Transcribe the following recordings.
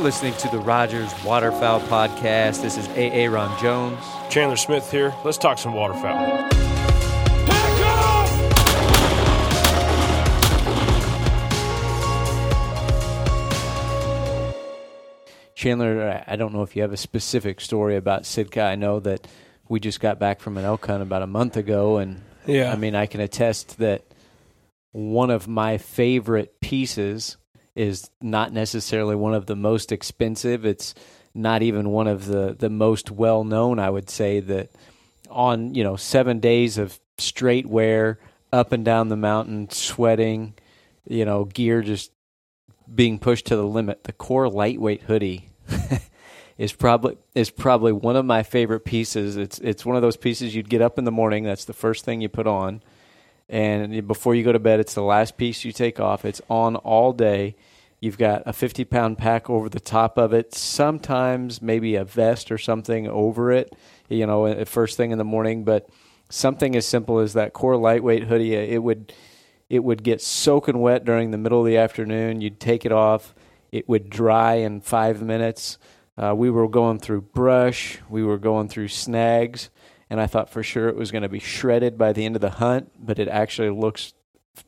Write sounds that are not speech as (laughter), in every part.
You're listening to the Rogers Waterfowl Podcast. This is Aaron Jones. Chandler Smith here. Let's talk some waterfowl. Chandler, I don't know if you have a specific story about Sitka. I know that we just got back from an elk hunt about a month ago, and Yeah. I mean, I can attest that one of my favorite pieces is not necessarily one of the most expensive. It's not even one of the, the most well known, I would say, that on, you know, seven days of straight wear, up and down the mountain, sweating, you know, gear just being pushed to the limit. The core lightweight hoodie (laughs) is probably is probably one of my favorite pieces. It's it's one of those pieces you'd get up in the morning. That's the first thing you put on, and before you go to bed, it's the last piece you take off. It's on all day. You've got a 50 pound pack over the top of it. Sometimes maybe a vest or something over it. You know, first thing in the morning, but something as simple as that core lightweight hoodie. It would it would get soaking wet during the middle of the afternoon. You'd take it off. It would dry in five minutes. Uh, we were going through brush. We were going through snags. And I thought for sure it was going to be shredded by the end of the hunt, but it actually looks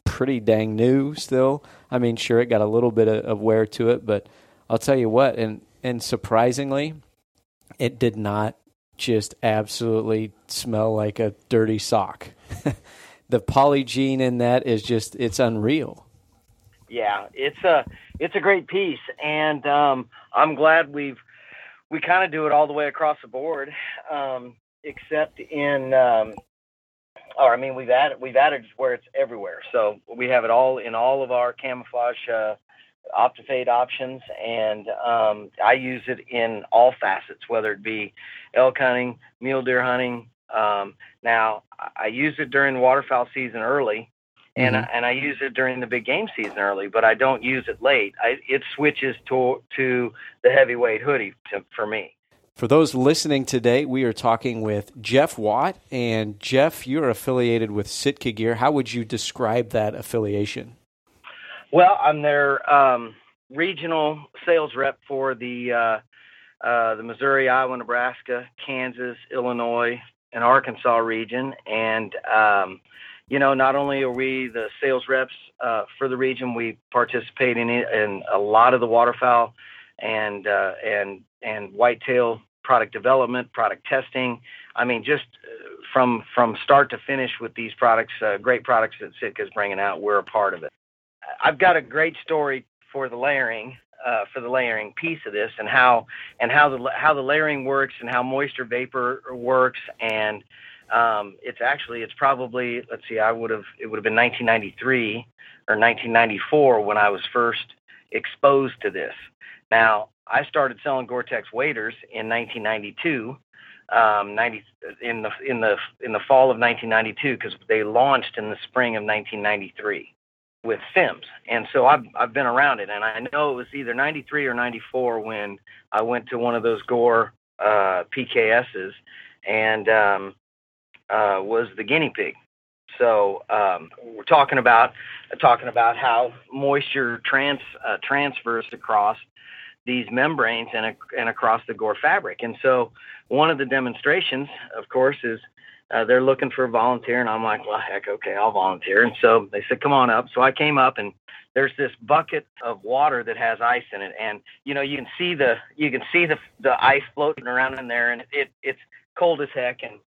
pretty dang new still. I mean, sure, it got a little bit of, of wear to it, but I'll tell you what, and, and surprisingly, it did not just absolutely smell like a dirty sock. (laughs) the polygiene in that is just it's unreal. yeah, it's a it's a great piece, and um, I'm glad we've we kind of do it all the way across the board, um, except in. Um, or I mean, we've added we've added where it's everywhere. So we have it all in all of our camouflage uh, Optifade options, and um, I use it in all facets, whether it be elk hunting, mule deer hunting. Um, now I- use it during waterfowl season early, and I, and I use it during the big game season early, but I don't use it late. I, it switches to to the heavyweight hoodie to, for me. For those listening today, we are talking with Jeff Watt, and Jeff, you're affiliated with Sitka Gear. How would you describe that affiliation? Well, I'm their um, regional sales rep for the uh, uh, the Missouri, Iowa, Nebraska, Kansas, Illinois, and Arkansas region, and um, you know, not only are we the sales reps uh, for the region, we participate in in a lot of the waterfowl and uh, and and whitetail product development, product testing. I mean, just uh, from from start to finish with these products, uh, great products that Sitka's bringing out, we're a part of it. I've got a great story for the layering, uh, for the layering piece of this, and how and how the how the layering works, and how moisture vapor works, and um, it's actually it's probably let's see, I would have it would have been 1993 or 1994 when I was first exposed to this. Now I started selling Gore-Tex waders in 1992. Um, 90 in the in the in the fall of 1992 because they launched in the spring of 1993 with Simms, and so I've I've been around it, and I know it was either '93 or '94 when I went to one of those Gore uh, PKSs, and um, uh, was the guinea pig. So um, we're talking about talking about how moisture trans uh, transfers across these membranes and and across the Gore fabric, and so one of the demonstrations, of course, is uh, they're looking for a volunteer, and I'm like, well, heck, okay, I'll volunteer. And so they said, come on up. So I came up, and there's this bucket of water that has ice in it, and you know, you can see the you can see the the ice floating around in there, and it it's cold as heck. And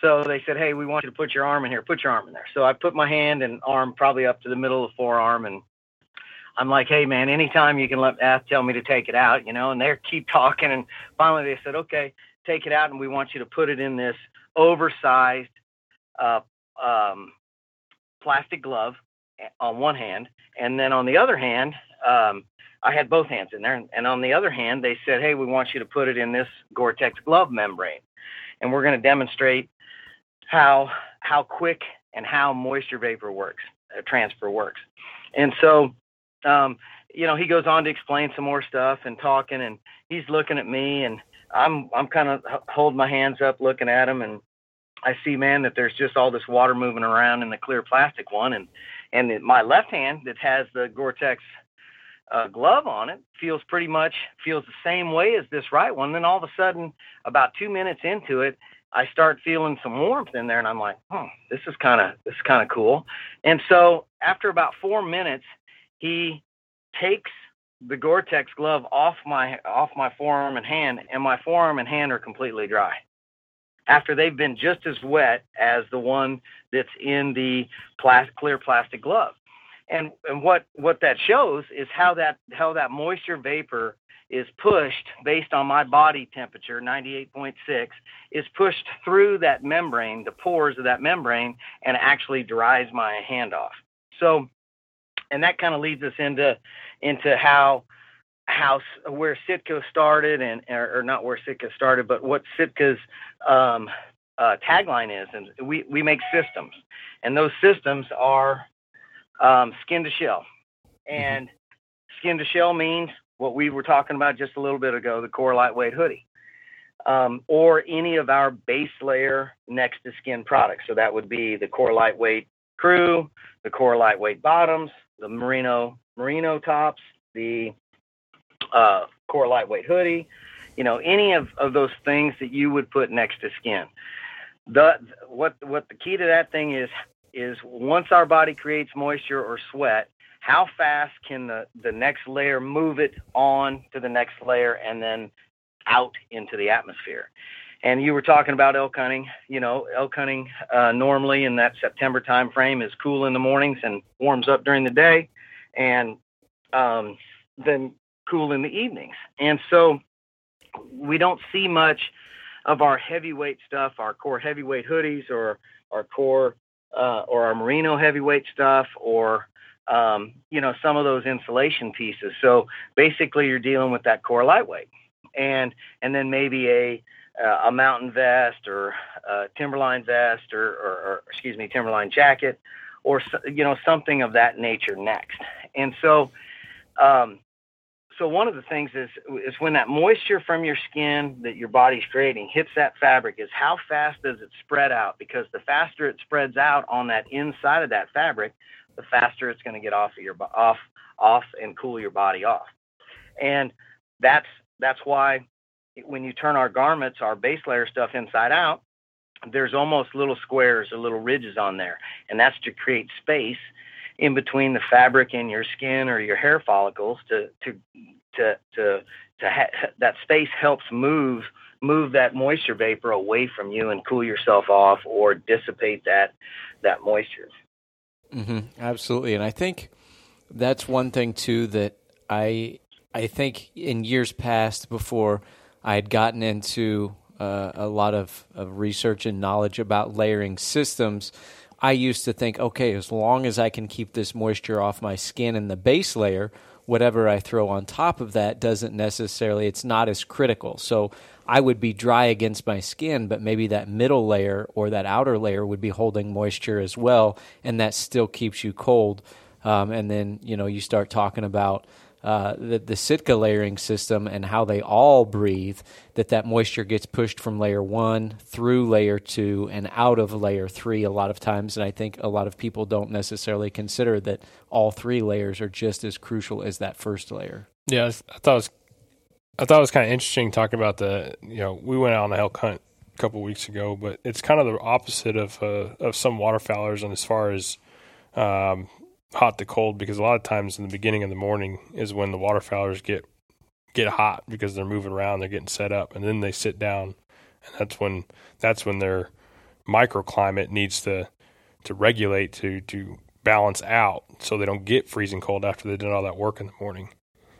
so they said, hey, we want you to put your arm in here. Put your arm in there. So I put my hand and arm probably up to the middle of the forearm, and I'm like, hey, man, anytime you can let Ath tell me to take it out, you know. And they keep (laughs) talking, and finally they said, okay, take it out, and we want you to put it in this oversized uh, um, plastic glove on one hand, and then on the other hand, um, I had both hands in there, and, and on the other hand, they said, "Hey, we want you to put it in this Gore-Tex glove membrane, and we're going to demonstrate how how quick and how moisture vapor works, uh, transfer works." And so, um, you know, he goes on to explain some more stuff and talking, and he's looking at me, and I'm I'm kind of holding my hands up, looking at him, and I see, man, that there's just all this water moving around in the clear plastic one, and and my left hand that has the Gore-Tex uh, glove on it feels pretty much feels the same way as this right one. Then all of a sudden, about two minutes into it, I start feeling some warmth in there, and I'm like, "Hmm, this is kind of this is kind of cool." And so after about four minutes, he takes the Gore-Tex glove off my off my forearm and hand, and my forearm and hand are completely dry. After they've been just as wet as the one that's in the plastic, clear plastic glove, and and what what that shows is how that how that moisture vapor is pushed based on my body temperature, 98.6, is pushed through that membrane, the pores of that membrane, and actually dries my hand off. So, and that kind of leads us into into how how where Sitka started and or, not where Sitka started, but what Sitka's um, uh, tagline is, and we we make systems, and those systems are um, skin to shell, mm-hmm. and skin to shell means what we were talking about just a little bit ago, the core lightweight hoodie, um, or any of our base layer next to skin products. So that would be the core lightweight crew, the core lightweight bottoms, the merino merino tops, the uh, core lightweight hoodie, you know, any of, of those things that you would put next to skin. The what what the key to that thing is is once our body creates moisture or sweat, how fast can the, the next layer move it on to the next layer and then out into the atmosphere. And you were talking about elk hunting. You know, elk hunting uh, normally in that September time frame is cool in the mornings and warms up during the day, and um, then cool in the evenings. And so we don't see much of our heavyweight stuff, our core heavyweight hoodies, or our core uh, or our merino heavyweight stuff, or um, you know, some of those insulation pieces. So basically, you're dealing with that core lightweight, and and then maybe a uh, a mountain vest or a timberline vest or, or, or excuse me, timberline jacket, or you know something of that nature next. And so, um, so one of the things is is when that moisture from your skin that your body's creating hits that fabric is how fast does it spread out because the faster it spreads out on that inside of that fabric the faster it's going to get off of your off off and cool your body off. And that's that's why when you turn our garments, our base layer stuff inside out, there's almost little squares or little ridges on there, and that's to create space in between the fabric and your skin or your hair follicles to to to to, to ha- that space helps move move that moisture vapor away from you and cool yourself off or dissipate that that moisture. Mm-hmm, absolutely, and I think that's one thing too that I I think in years past before I had gotten into uh, a lot of, of research and knowledge about layering systems. I used to think, okay, as long as I can keep this moisture off my skin in the base layer, whatever I throw on top of that doesn't necessarily, it's not as critical. So I would be dry against my skin, but maybe that middle layer or that outer layer would be holding moisture as well, and that still keeps you cold. Um, and then you know you start talking about uh, the, the Sitka layering system and how they all breathe. That that moisture gets pushed from layer one through layer two and out of layer three a lot of times. And I think a lot of people don't necessarily consider that all three layers are just as crucial as that first layer. Yeah, I thought it was I thought it was kind of interesting talking about the, you know, we went out on a elk hunt a couple weeks ago, but it's kind of the opposite of uh, of some waterfowlers and as far as um, hot to cold because a lot of times in the beginning of the morning is when the waterfowlers get get hot because they're moving around, they're getting set up, and then they sit down, and that's when that's when their microclimate needs to to regulate to to balance out so they don't get freezing cold after they did all that work in the morning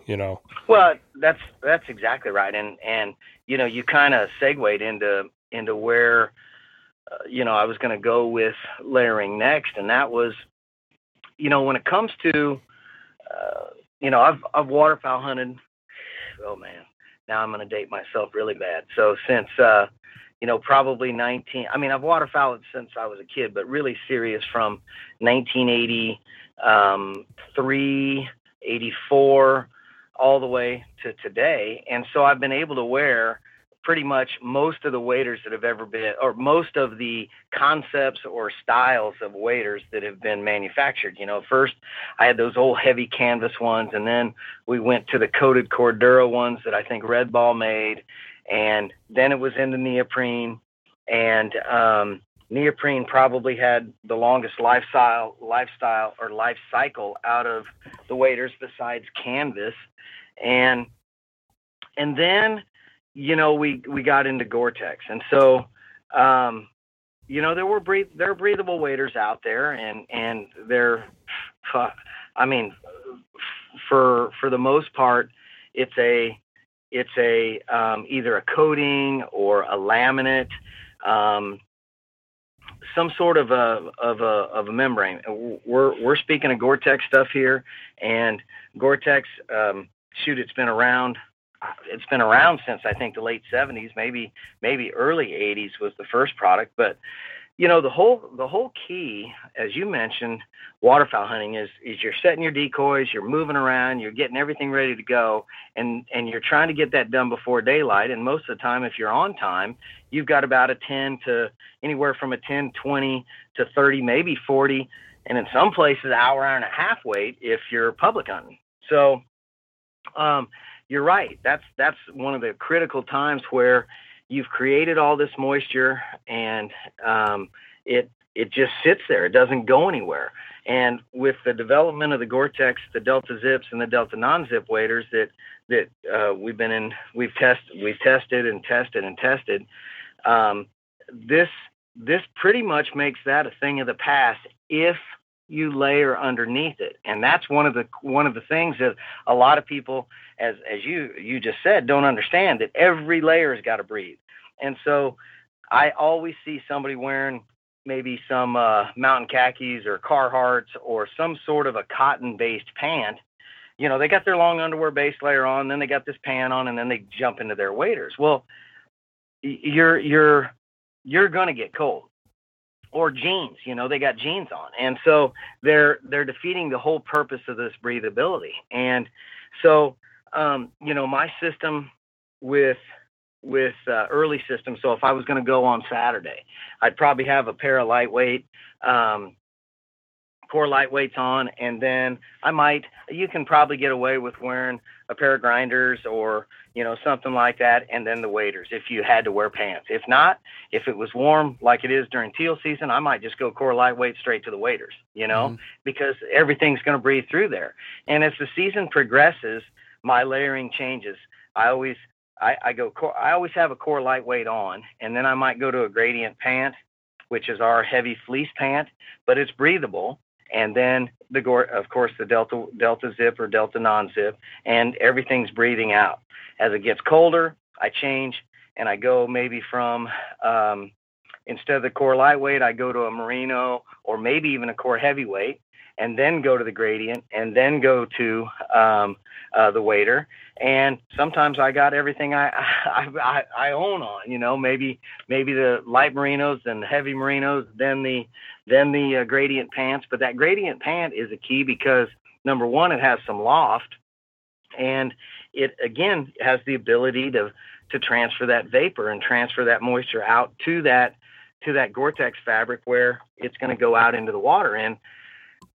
you know. Well, that's that's exactly right, and and you know you kind of segued into into where uh, you know I was going to go with layering next, and that was, you know, when it comes to, uh, you know, I've I've waterfowl hunted. Oh man, now I'm going to date myself really bad. So since uh, you know, probably 19. I mean, I've waterfowled since I was a kid, but really serious from 1983, um, 84, all the way to today. And so I've been able to wear pretty much most of the waders that have ever been, or most of the concepts or styles of waders that have been manufactured. You know, first I had those old heavy canvas ones, and then we went to the coated Cordura ones that I think Red Ball made, and then it was into neoprene, and um, neoprene probably had the longest lifestyle, lifestyle or life cycle out of the waders besides canvas, and and then you know, we we got into Gore-Tex, and so um, you know there were there are breathable waders out there, and and they're, I mean, for for the most part, it's a it's a um, either a coating or a laminate, um, some sort of a of a of a membrane. We're we're speaking of Gore-Tex stuff here, and Gore-Tex, um, shoot, it's been around it's been around since I think the late 70s, maybe maybe early 80s was the first product. But you know the whole the whole key, as you mentioned, waterfowl hunting is is you're setting your decoys, you're moving around, you're getting everything ready to go, and and you're trying to get that done before daylight. And most of the time, if you're on time, you've got about a 10 to anywhere from a 10, 20 to 30, maybe 40, and in some places, hour, hour and a half wait if you're public hunting. So. Um, you're right. That's that's one of the critical times where you've created all this moisture and um, it it just sits there. It doesn't go anywhere. And with the development of the Gore-Tex, the Delta Zips, and the Delta Non-Zip waders that that uh, we've been in, we've tested, we've tested and tested and tested. Um, this this pretty much makes that a thing of the past if you layer underneath it and that's one of the one of the things that a lot of people as as you you just said don't understand that every layer has got to breathe. And so i always see somebody wearing maybe some uh, mountain khakis or carhartts or some sort of a cotton based pant. You know they got their long underwear base layer on then they got this pant on and then they jump into their waders. Well you're you're you're to get cold. Or jeans you know they got jeans on. And so they're they're defeating the whole purpose of this breathability. And so um, you know my system with with uh, early system so if i was going to go on saturday i'd probably have a pair of lightweight um, core lightweights on and then i might you can probably get away with wearing a pair of grinders or you know something like that and then the waders if you had to wear pants. If not if it was warm like it is during teal season i might just go core lightweight straight to the waders you know? Mm-hmm. because everything's going to breathe through there. And as the season progresses my layering changes. I always I, I go core, I always have a core lightweight on, and then I might go to a gradient pant, which is our heavy fleece pant, but it's breathable. And then the of course the delta delta zip or delta non-zip and everything's breathing out. As it gets colder i change and i go maybe from um, instead of the core lightweight i go to a merino or maybe even a core heavyweight and then go to the gradient and then go to um, uh, the waiter. And sometimes I got everything I, (laughs) I, I I own on. You know, maybe maybe the light merinos and the heavy merinos, then the then the uh, gradient pants. But that gradient pant is a key because number one, it has some loft, and it again has the ability to to transfer that vapor and transfer that moisture out to that to that Gore-Tex fabric where it's going to go out into the water. And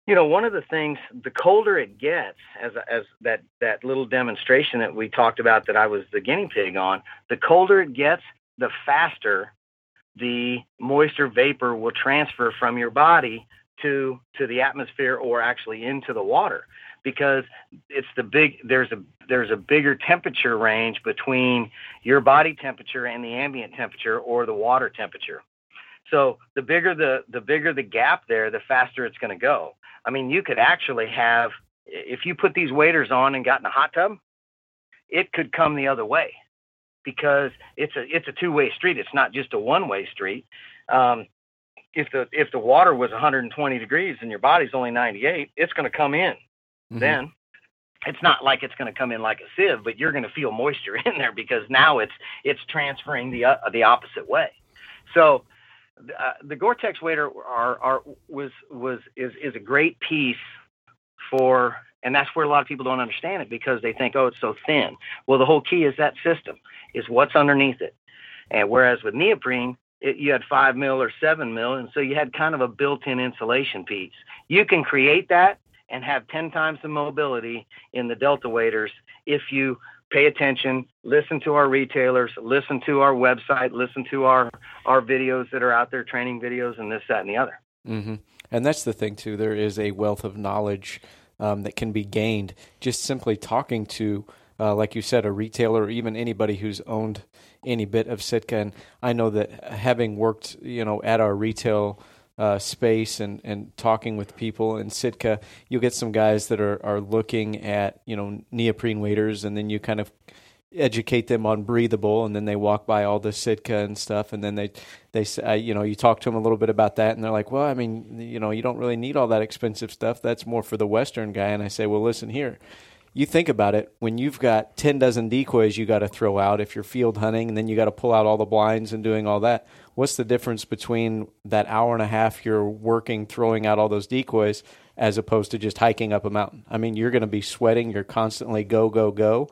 you know, one of the things, the colder it gets, as as that that little demonstration that we talked about that I was the guinea pig on, the colder it gets, the faster the moisture vapor will transfer from your body to to the atmosphere or actually into the water. Because it's the big there's a there's a bigger temperature range between your body temperature and the ambient temperature or the water temperature so the bigger the the bigger the gap there the faster it's going to go I mean, you could actually have, if you put these waders on and got in a hot tub, it could come the other way because it's a it's a two way street. It's not just a one way street. Um, if the if the water was 120 degrees and your body's only 98, it's going to come in. Mm-hmm. Then it's not like it's going to come in like a sieve, but you're going to feel moisture (laughs) in there because now it's it's transferring the uh, the opposite way. So uh, the Gore-Tex wader are, are was was is is a great piece for and that's where a lot of people don't understand it because they think oh it's so thin well the whole key is that system is what's underneath it And whereas with neoprene, it, you had five mil or seven mil, and so you had kind of a built-in insulation piece. You can create that and have 10 times the mobility in the delta waders if you pay attention, listen to our retailers, listen to our website, listen to our our videos that are out there, training videos, and this, that, and the other. Mm-hmm. And that's the thing too. There is a wealth of knowledge um, that can be gained just simply talking to, uh, like you said, a retailer or even anybody who's owned any bit of Sitka. And I know that having worked, you know, at our retail uh, space and, and talking with people. In Sitka, you'll get some guys that are, are looking at, you know, neoprene waders and then you kind of educate them on breathable and then they walk by all the Sitka and stuff and then they they say you know you talk to them a little bit about that and they're like well I mean you know you don't really need all that expensive stuff. That's more for the western guy. And I say well listen here. You think about it. When you've got 10 dozen decoys you got to throw out if you're field hunting and then you got to pull out all the blinds and doing all that what's the difference between that hour and a half you're working throwing out all those decoys as opposed to just hiking up a mountain? I mean you're going to be sweating you're constantly go go go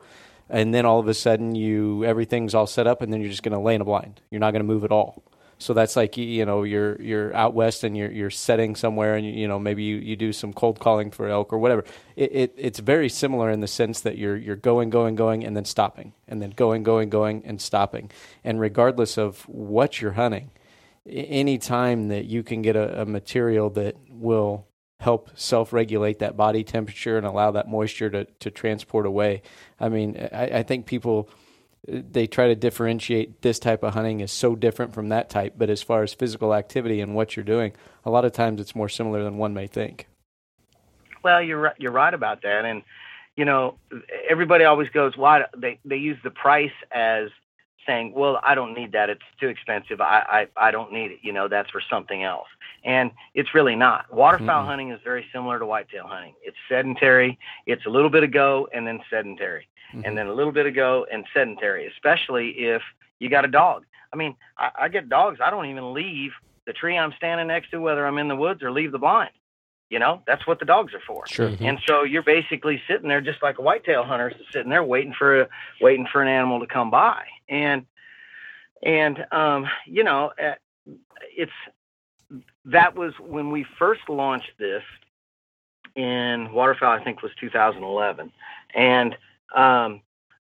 and then all of a sudden you everything's all set up and then you're just going to lay in a blind. You're not going to move at all so that's like you know you're you're out west and you're you're setting somewhere and you know maybe you, you do some cold calling for elk or whatever. It, it it's very similar in the sense that you're you're going going going and then stopping and then going going going and stopping. And regardless of what you're hunting, any time that you can get a, a material that will help self-regulate that body temperature and allow that moisture to, to transport away. I mean, I, I think people they try to differentiate this type of hunting is so different from that type. But as far as physical activity and what you're doing, a lot of times it's more similar than one may think. Well, you're right, you're right about that, and you know everybody always goes, "Why?" They they use the price as saying, "Well, I don't need that; it's too expensive. I I, I don't need it. You know, that's for something else." And it's really not. Waterfowl mm-hmm. hunting is very similar to whitetail hunting. It's sedentary. It's a little bit of go and then sedentary mm-hmm. and then a little bit ago and sedentary, especially if you got a dog. I mean, I, I get dogs. I don't even leave the tree I'm standing next to, whether I'm in the woods or leave the blind. You know, that's what the dogs are for. Sure. Mm-hmm. And so you're basically sitting there just like a whitetail hunter is sitting there waiting for a, waiting for an animal to come by. And and um, you know, eh, it's that was when we first launched this in waterfowl. I think was 2011, and um,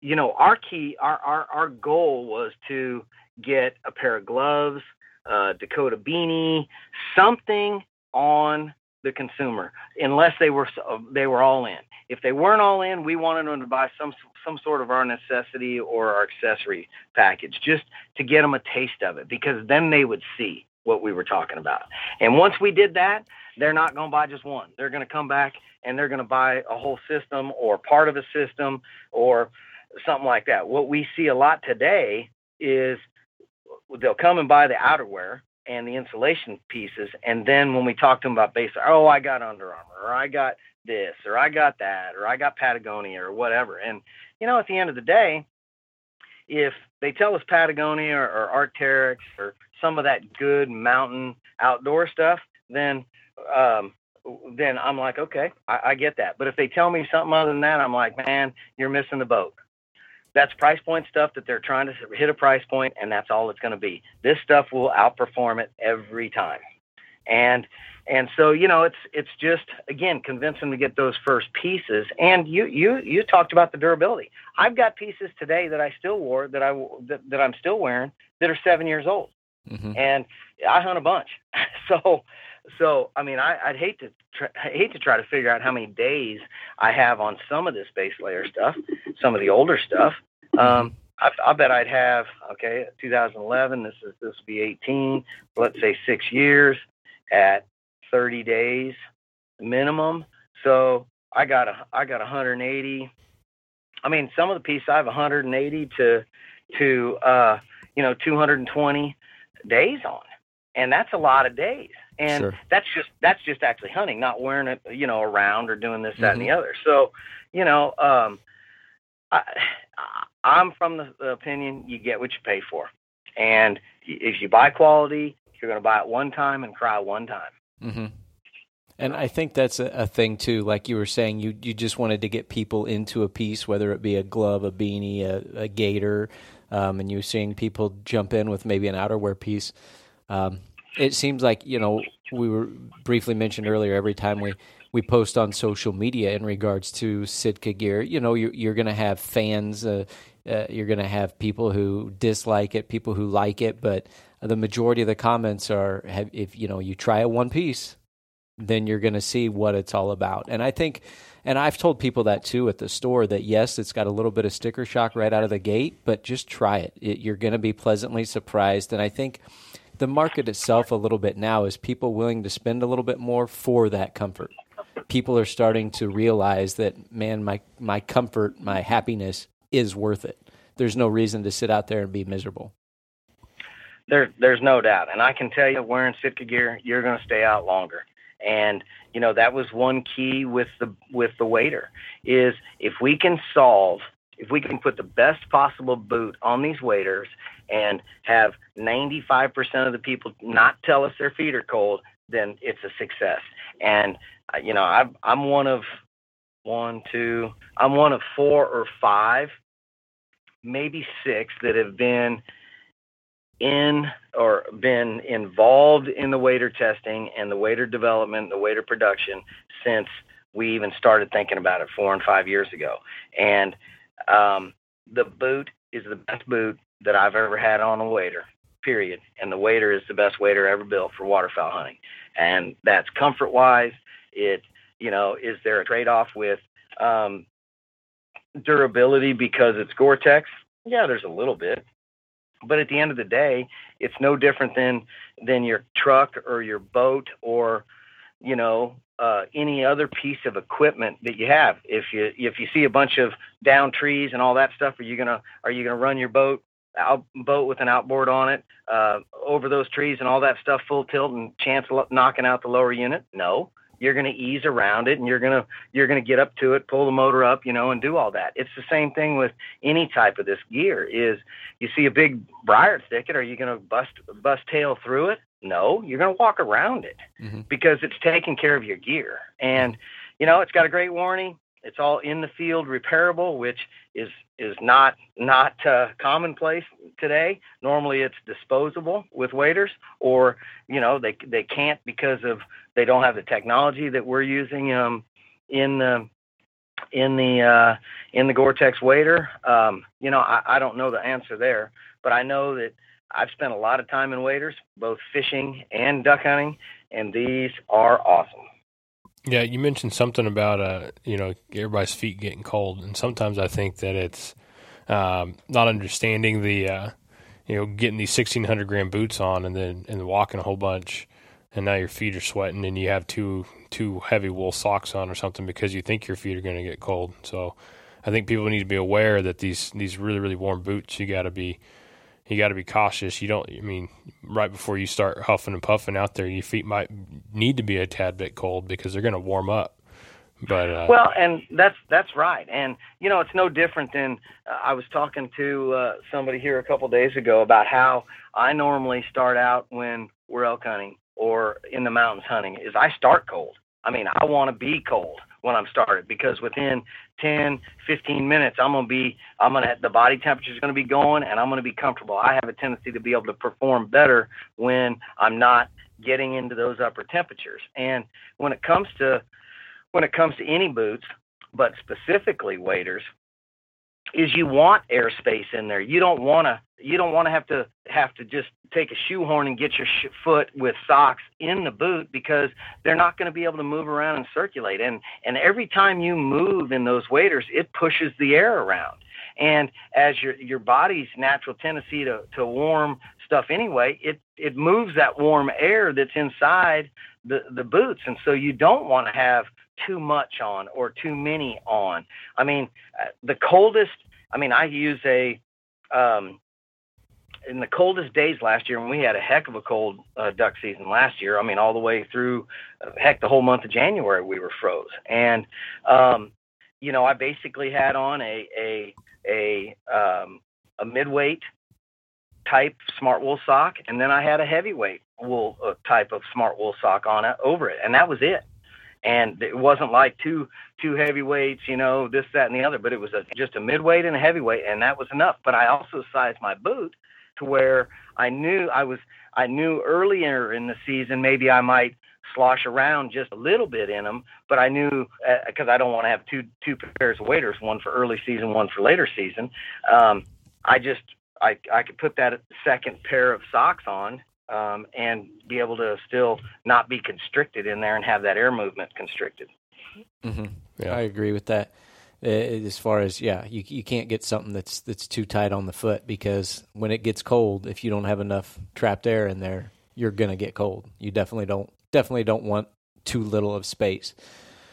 you know, our key, our, our, our goal was to get a pair of gloves, uh, Dakota beanie, something on the consumer, unless they were they were all in. If they weren't all in, we wanted them to buy some some sort of our necessity or our accessory package, just to get them a taste of it, because then they would see what we were talking about. And once we did that, they're not going to buy just one. They're going to come back and they're going to buy a whole system or part of a system or something like that. What we see a lot today is they'll come and buy the outerwear and the insulation pieces, and then when we talk to them about base, oh, I got Under Armour, or I got this, or I got that, or I got Patagonia, or whatever. And you know, at the end of the day, if they tell us Patagonia or, or Arc'teryx or some of that good mountain outdoor stuff, then um, then I'm like, okay, I, I get that. But if they tell me something other than that, I'm like, man, you're missing the boat. That's price point stuff that they're trying to hit a price point, and that's all it's going to be. This stuff will outperform it every time, and and so you know, it's it's just again convince them to get those first pieces. And you you you talked about the durability. I've got pieces today that I still wore that I that, that I'm still wearing that are seven years old mm-hmm. and I hunt a bunch. (laughs) so, so I mean, I, would hate to try, I hate to try to figure out how many days I have on some of this base layer stuff, some of the older stuff. Um, I, I bet I'd have okay, 2011. This is this will be 18. Let's say six years at 30 days minimum. So I got a I got 180. I mean, some of the pieces I have 180 to to uh, you know 220 days on, and that's a lot of days. And sure. that's just that's just actually hunting, not wearing it, you know, around or doing this, that, mm-hmm. and the mm-hmm. other. So, you know, um, I, I'm from the, the opinion you get what you pay for, and if you buy quality, you're going to buy it one time and cry one time. Mm-hmm. And I think that's a, a, thing too. Like you were saying, you you just wanted to get people into a piece, whether it be a glove, a beanie, a, a gaiter, um, and you're seeing people jump in with maybe an outerwear piece. Um, it seems like you know we were briefly mentioned earlier. Every time we we post on social media in regards to Sitka gear, you know you're, you're going to have fans. Uh, uh, you're going to have people who dislike it, people who like it, but the majority of the comments are have, if you know you try a one piece, then you're going to see what it's all about. And I think, and I've told people that too at the store that yes, it's got a little bit of sticker shock right out of the gate, but just try it. it you're going to be pleasantly surprised. And I think the market itself a little bit now is people willing to spend a little bit more for that comfort. People are starting to realize that man, my my comfort, my happiness is worth it. There's no reason to sit out there and be miserable. There, there's no doubt, and I can tell you, wearing Sitka gear, you're going to stay out longer. And you know that was one key with the with the wader is if we can solve, if we can put the best possible boot on these waiters and have 95% of the people not tell us their feet are cold, then it's a success. And uh, you know, I'm I'm one of one, two, I'm one of four or five, maybe six that have been in or been involved in the wader testing and the wader development, the wader production since we even started thinking about it four and five years ago. And um, the boot is the best boot that I've ever had on a wader, period. And the wader is the best wader ever built for waterfowl hunting. And that's comfort wise. It, you know, is there a trade off with um, durability because it's Gore Tex? Yeah, there's a little bit. But at the end of the day, it's no different than than your truck or your boat or you know uh, any other piece of equipment that you have. If you if you see a bunch of down trees and all that stuff, are you gonna are you gonna run your boat out boat with an outboard on it uh, over those trees and all that stuff full tilt and chance of knocking out the lower unit? No you're going to ease around it and you're going to you're going to get up to it pull the motor up you know and do all that. It's the same thing with any type of this gear is you see a big briar thicket are you going to bust bust tail through it? No you're going to walk around it mm-hmm. because it's taking care of your gear. And you know it's got a great warranty it's all in the field repairable which is is not not uh, commonplace today normally it's disposable with waders or you know they they can't because of they don't have the technology that we're using um, in the in the uh, in the Gore-Tex wader. Um, you know, I, I don't know the answer there, but I know that I've spent a lot of time in waders, both fishing and duck hunting, and these are awesome. Yeah, you mentioned something about uh, you know, everybody's feet getting cold, and sometimes I think that it's um, not understanding the uh, you know getting these sixteen hundred gram boots on and then and walking a whole bunch and now your feet are sweating and you have two two heavy wool socks on or something because you think your feet are going to get cold. So I think people need to be aware that these these really really warm boots you got to be you got to be cautious. You don't I mean right before you start huffing and puffing out there your feet might need to be a tad bit cold because they're going to warm up. But uh, well, and that's that's right, and you know it's no different than uh, I was talking to uh, somebody here a couple days ago about how I normally start out when we're elk hunting or in the mountains hunting is I start cold. I mean, I want to be cold when I'm started because within 10, 15 minutes, I'm going to be, I'm going to, the body temperature is going to be going and I'm going to be comfortable. I have a tendency to be able to perform better when I'm not getting into those upper temperatures. And when it comes to, when it comes to any boots, but specifically waders, is you want airspace in there. You don't want to you don't want to have to have to just take a shoehorn and get your sh- foot with socks in the boot because they're not going to be able to move around and circulate. And and every time you move in those waders, it pushes the air around. And as your your body's natural tendency to to warm stuff anyway, it it moves that warm air that's inside the the boots, and so you don't want to have too much on or too many on. I mean, uh, the coldest. I mean, I use a um, in the coldest days last year, when we had a heck of a cold uh, duck season last year. I mean, all the way through, uh, heck, the whole month of January we were froze. And um, you know, I basically had on a a a um, a midweight type smart wool sock, and then I had a heavyweight wool uh, type of smart wool sock on it over it, and that was it and it wasn't like two two heavyweights, you know, this, that, and the other, but it was a, just a midweight and a heavyweight, and that was enough. But I also sized my boot to where I knew I was I knew earlier in the season maybe I might slosh around just a little bit in them, but I knew because uh, I don't want to have two two pairs of waders, one for early season, one for later season. Um, I just I I could put that second pair of socks on um, and be able to still not be constricted in there and have that air movement constricted. Mm-hmm. Yeah. I agree with that. As far as yeah, you you can't get something that's that's too tight on the foot because when it gets cold, if you don't have enough trapped air in there, you're gonna get cold. You definitely don't definitely don't want too little of space.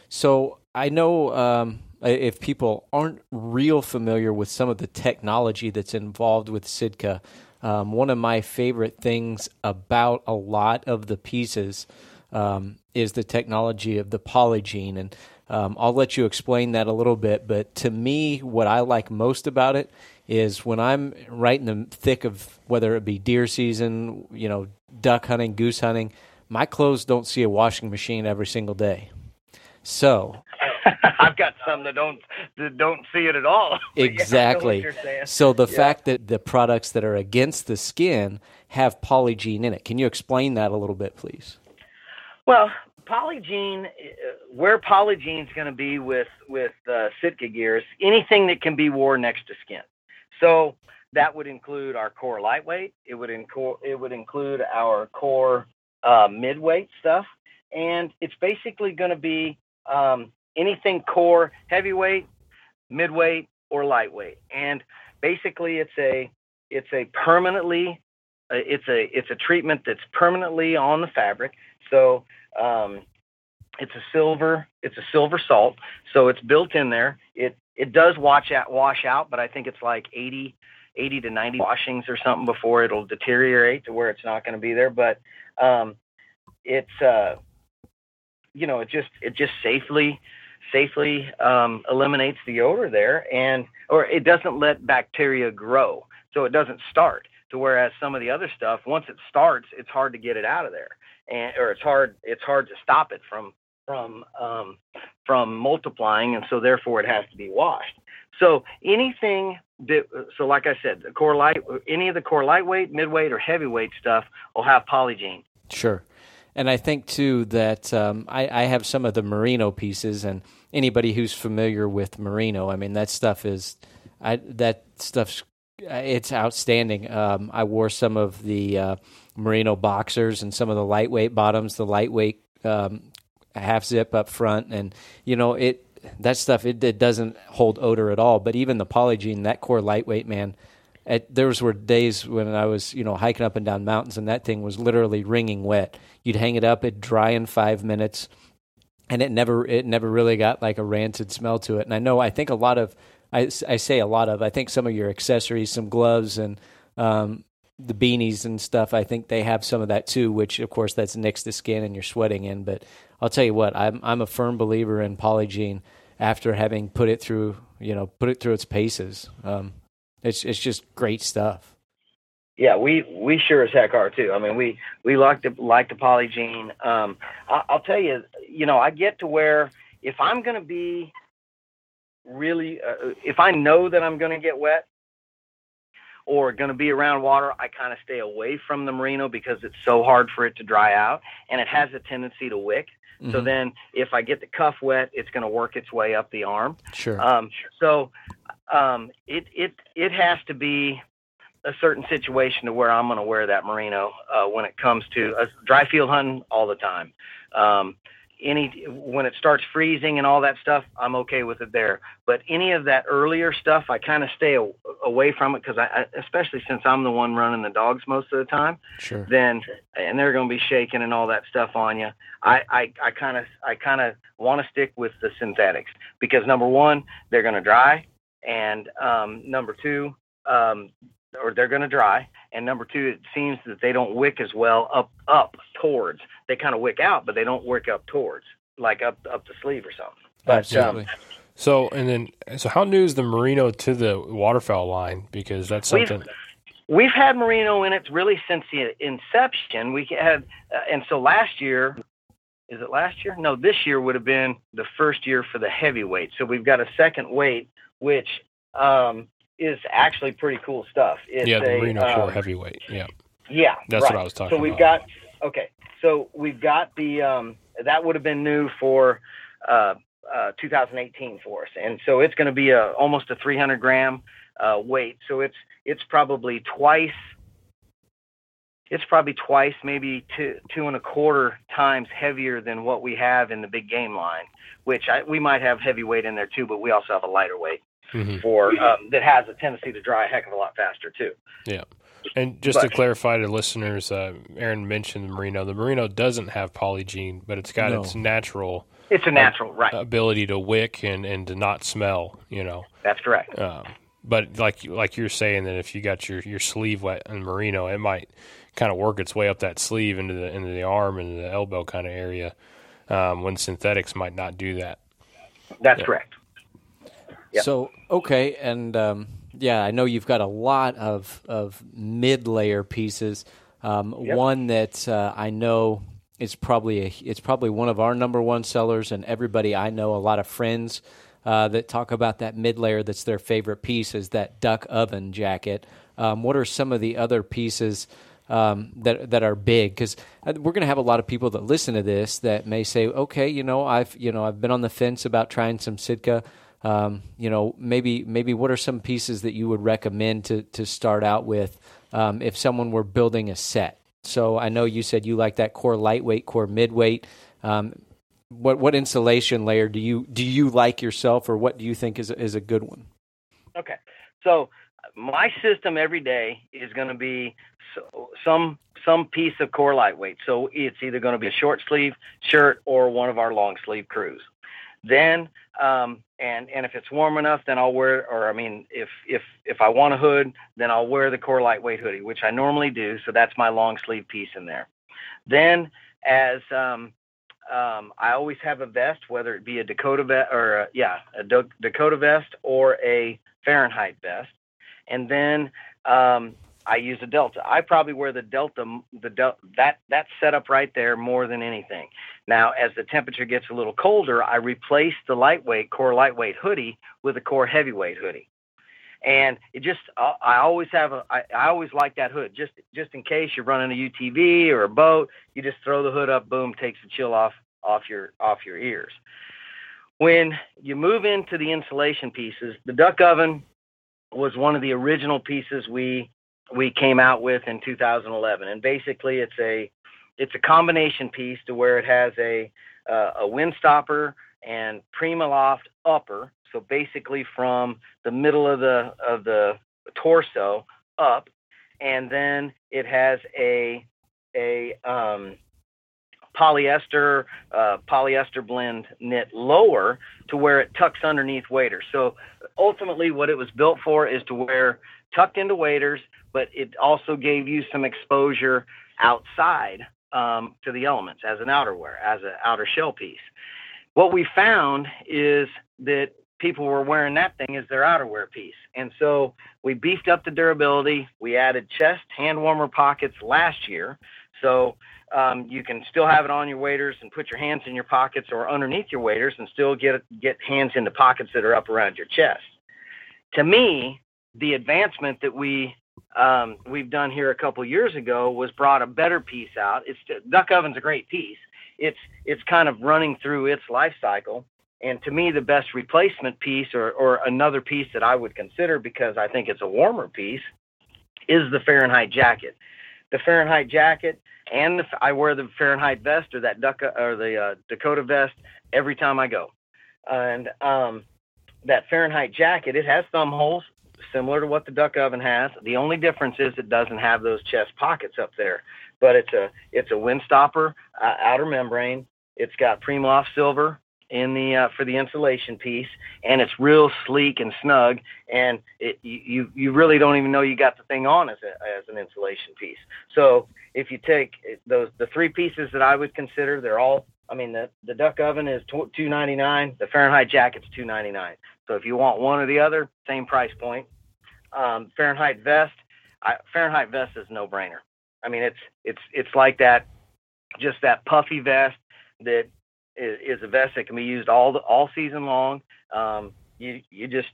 So I know um, if people aren't real familiar with some of the technology that's involved with Sitka, um, one of my favorite things about a lot of the pieces um, is the technology of the Polygiene. And um, I'll let you explain that a little bit. But to me, what I like most about it is when I'm right in the thick of whether it be deer season, you know, duck hunting, goose hunting, my clothes don't see a washing machine every single day. So (laughs) I've got some that don't that don't see it at all. (laughs) exactly. so the yeah. fact that the products that are against the skin have polygiene in it. Can you explain that a little bit, please? Well, polygiene, uh, where polygiene's going to be with with uh, Sitka gears, anything that can be worn next to skin. So that would include our core lightweight. It would include it would include our core uh, midweight stuff, and it's basically going to be um, anything core, heavyweight, midweight, or lightweight. And basically, it's a it's a permanently uh, it's a it's a treatment that's permanently on the fabric. So um, it's a silver it's a silver salt. So it's built in there. It it does wash out wash out, but I think it's like 80 80 to 90 washings or something before it'll deteriorate to where it's not going to be there. But um, it's uh, you know it just it just safely safely um, eliminates the odor there, and or it doesn't let bacteria grow, so it doesn't start. To whereas some of the other stuff, once it starts, it's hard to get it out of there, and or it's hard it's hard to stop it from from um, from multiplying, and so therefore it has to be washed. So anything that, so like I said, the core light, any of the core lightweight, midweight, or heavyweight stuff will have polygiene. Sure. And I think too that um, I, I, have some of the merino pieces, and anybody who's familiar with merino, I mean that stuff is, I, that stuff's it's outstanding. Um, I wore some of the uh, merino boxers and some of the lightweight bottoms, the lightweight um, half zip up front, and you know it. That stuff it, it doesn't hold odor at all. But even the polygiene, that core lightweight man, at, there were days when I was, you know, hiking up and down mountains, and that thing was literally wringing wet. You'd hang it up, it'd dry in five minutes, and it never, it never really got like a rancid smell to it. And I know, I think a lot of, I, I say a lot of, I think some of your accessories, some gloves, and um, the beanies and stuff, I think they have some of that too. Which, of course, that's next to skin and you're sweating in. But I'll tell you what, I'm, I'm a firm believer in Polygiene after having put it through, you know, put it through its paces. Um, it's it's just great stuff. Yeah, we we sure as heck are too. I mean, we we like the like the polygiene. Um, I, I'll tell you, you know, I get to where if I'm going to be really, uh, if I know that I'm going to get wet or going to be around water, I kind of stay away from the merino because it's so hard for it to dry out and it has a tendency to wick. Mm-hmm. So then, if I get the cuff wet, it's going to work its way up the arm. Sure. Um, so um, it it it has to be a certain situation to where I'm going to wear that merino uh, when it comes to uh, dry field hunting all the time. Um, any when it starts freezing and all that stuff, I'm okay with it there. But any of that earlier stuff, I kind of stay a, away from it because I, I, especially since I'm the one running the dogs most of the time. Sure. Then and they're going to be shaking and all that stuff on you. I I kind of I kind of want to stick with the synthetics because number one, they're going to dry and um, number two, um, or they're going to dry. And number two, it seems that they don't wick as well up up towards. They kind of wick out, but they don't wick up towards, like up up the sleeve or something. But Absolutely. Um, so and then so how new is the merino to the waterfowl line? Because that's something. We've, we've had merino in it really since the inception. We had, uh, and so last year is it last year? No, this year would have been the first year for the heavyweight. So we've got a second weight, which um, is actually pretty cool stuff. It's yeah, the a, Merino um, Core heavyweight. Yeah, Yeah, that's right. what I was talking about. so we've about. got okay. So we've got the um, that would have been new for uh, uh, 2018 for us, and so it's going to be a almost a 300 gram uh, weight. So it's it's probably twice. It's probably twice, maybe two two and a quarter times heavier than what we have in the big game line. Which I, we might have heavyweight in there too, but we also have a lighter weight Mhm. for um, that has a tendency to dry a heck of a lot faster too. Yeah. And just to clarify to listeners, uh, Aaron mentioned the Merino. The Merino doesn't have polygiene, but it's got No. its natural It's a natural, right? ability to wick and, and to not smell. You know, That's correct. um, but like like you're saying that if you got your, your sleeve wet in Merino, it might kind of work its way up that sleeve into the into the arm and the elbow kind of area. Um, when synthetics might not do that. That's Yeah. correct. Yep. So okay, and um, yeah, I know you've got a lot of of mid layer pieces. Um, Yep. One that uh, I know is probably a, it's probably one of our number one sellers, and everybody I know, a lot of friends uh, that talk about that mid layer. That's their favorite piece is that duck oven jacket. Um, what are some of the other pieces? um, that that are big because we're going to have a lot of people that listen to this that may say, okay, you know, I've you know I've been on the fence about trying some Sitka. Um, you know, maybe maybe what are some pieces that you would recommend to to start out with um, if someone were building a set? So I know you said you like that core lightweight, core midweight. Um, what what insulation layer do you do you like yourself, or what do you think is is a good one? Okay. So my system every day is going to be so, some some piece of core lightweight. So it's either going to be a short sleeve shirt or one of our long sleeve crews. Then um, and and if it's warm enough, then I'll wear. Or I mean, if if if I want a hood, then I'll wear the core lightweight hoodie, which I normally do. So that's my long sleeve piece in there. Then as um, um, I always have a vest, whether it be a Dakota vest or a, yeah, a Dakota vest or a Fahrenheit vest, and then um, I use a Delta. I probably wear the Delta, the Del- that that setup right there more than anything. Now, as the temperature gets a little colder, I replace the lightweight core lightweight hoodie with a core heavyweight hoodie. And it just, I I always have a, I, I always like that hood, just just in case you're running a UTV or a boat, you just throw the hood up, boom, takes the chill off off your off your ears. When you move into the insulation pieces, the duck oven was one of the original pieces we we came out with in 2011, and basically it's a it's a combination piece to where it has a uh, a wind stopper and Primaloft upper. So basically from the middle of the of the torso up, and then it has a a um, polyester uh, polyester blend knit lower to where it tucks underneath waders. So ultimately, what it was built for is to wear tucked into waders, but it also gave you some exposure outside um, to the elements as an outerwear, as an outer shell piece. What we found is that people were wearing that thing as their outerwear piece. And so we beefed up the durability. We added chest hand warmer pockets last year. So um, you can still have it on your waders and put your hands in your pockets or underneath your waders and still get get hands into pockets that are up around your chest. To me, the advancement that we um, we've done here a couple years ago was brought a better piece out. It's duck oven's a great piece. It's it's kind of running through its life cycle, and to me, the best replacement piece or or another piece that I would consider because I think it's a warmer piece is the Fahrenheit jacket. The Fahrenheit jacket and the, I wear the Fahrenheit vest or that duck or the uh, Dakota vest every time I go, and um, that Fahrenheit jacket it has thumb holes similar to what the duck oven has. The only difference is it doesn't have those chest pockets up there, but it's a it's a wind stopper uh, outer membrane. It's got Primaloft silver in the uh, for the insulation piece, and it's real sleek and snug. And it, you you really don't even know you got the thing on as a, as an insulation piece. So if you take those the three pieces that I would consider, they're all. I mean, the the duck oven is two ninety nine. The Fahrenheit jacket's two ninety nine. So if you want one or the other, same price point. Um, Fahrenheit vest, I, Fahrenheit vest is no brainer. I mean, it's it's it's like that, just that puffy vest that is, is a vest that can be used all the, all season long. Um, you you just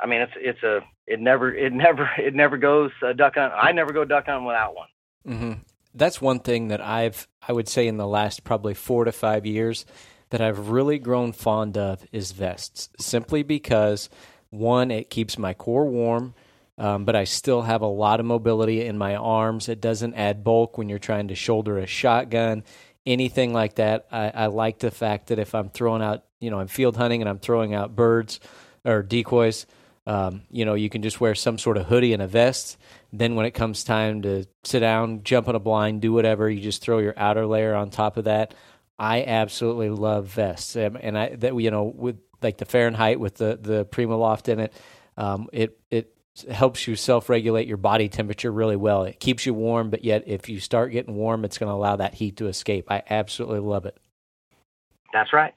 I mean, it's it's a it never it never (laughs) it never goes uh, duck hunt. I never go duck hunting without one. Mm-hmm. That's one thing that I've I would say in the last probably four to five years that I've really grown fond of is vests, simply because one it keeps my core warm. Um, but I still have a lot of mobility in my arms. It doesn't add bulk when you're trying to shoulder a shotgun, anything like that. I, I like the fact that if I'm throwing out, you know, I'm field hunting and I'm throwing out birds or decoys, um, you know, you can just wear some sort of hoodie and a vest. Then when it comes time to sit down, jump on a blind, do whatever, you just throw your outer layer on top of that. I absolutely love vests, and I that you know with like the Fahrenheit with the the PrimaLoft in it, um, it it helps you self regulate your body temperature really well. It keeps you warm, but yet if you start getting warm, it's going to allow that heat to escape. I absolutely love it. That's right.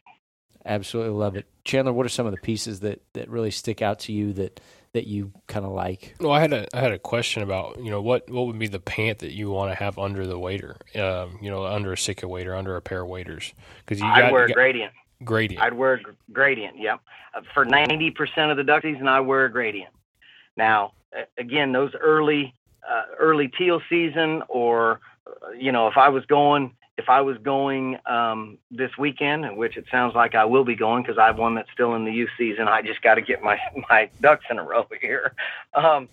Absolutely love it. Chandler, what are some of the pieces that, that really stick out to you that, that you kind of like? Well, I had a I had a question about you know what what would be the pant that you want to have under the wader, um, you know, under a Sitka wader, under a pair of waders because you I'd got, wear you got, gradient. Gradient. I'd wear gradient. Yep. Uh, for ninety percent of the duck and I wear a gradient. Now, again, those early uh, early teal season, or uh, you know, if I was going if I was going um, this weekend, which it sounds like I will be going because I have one that's still in the youth season, I just got to get my (laughs) my ducks in a row here. Um,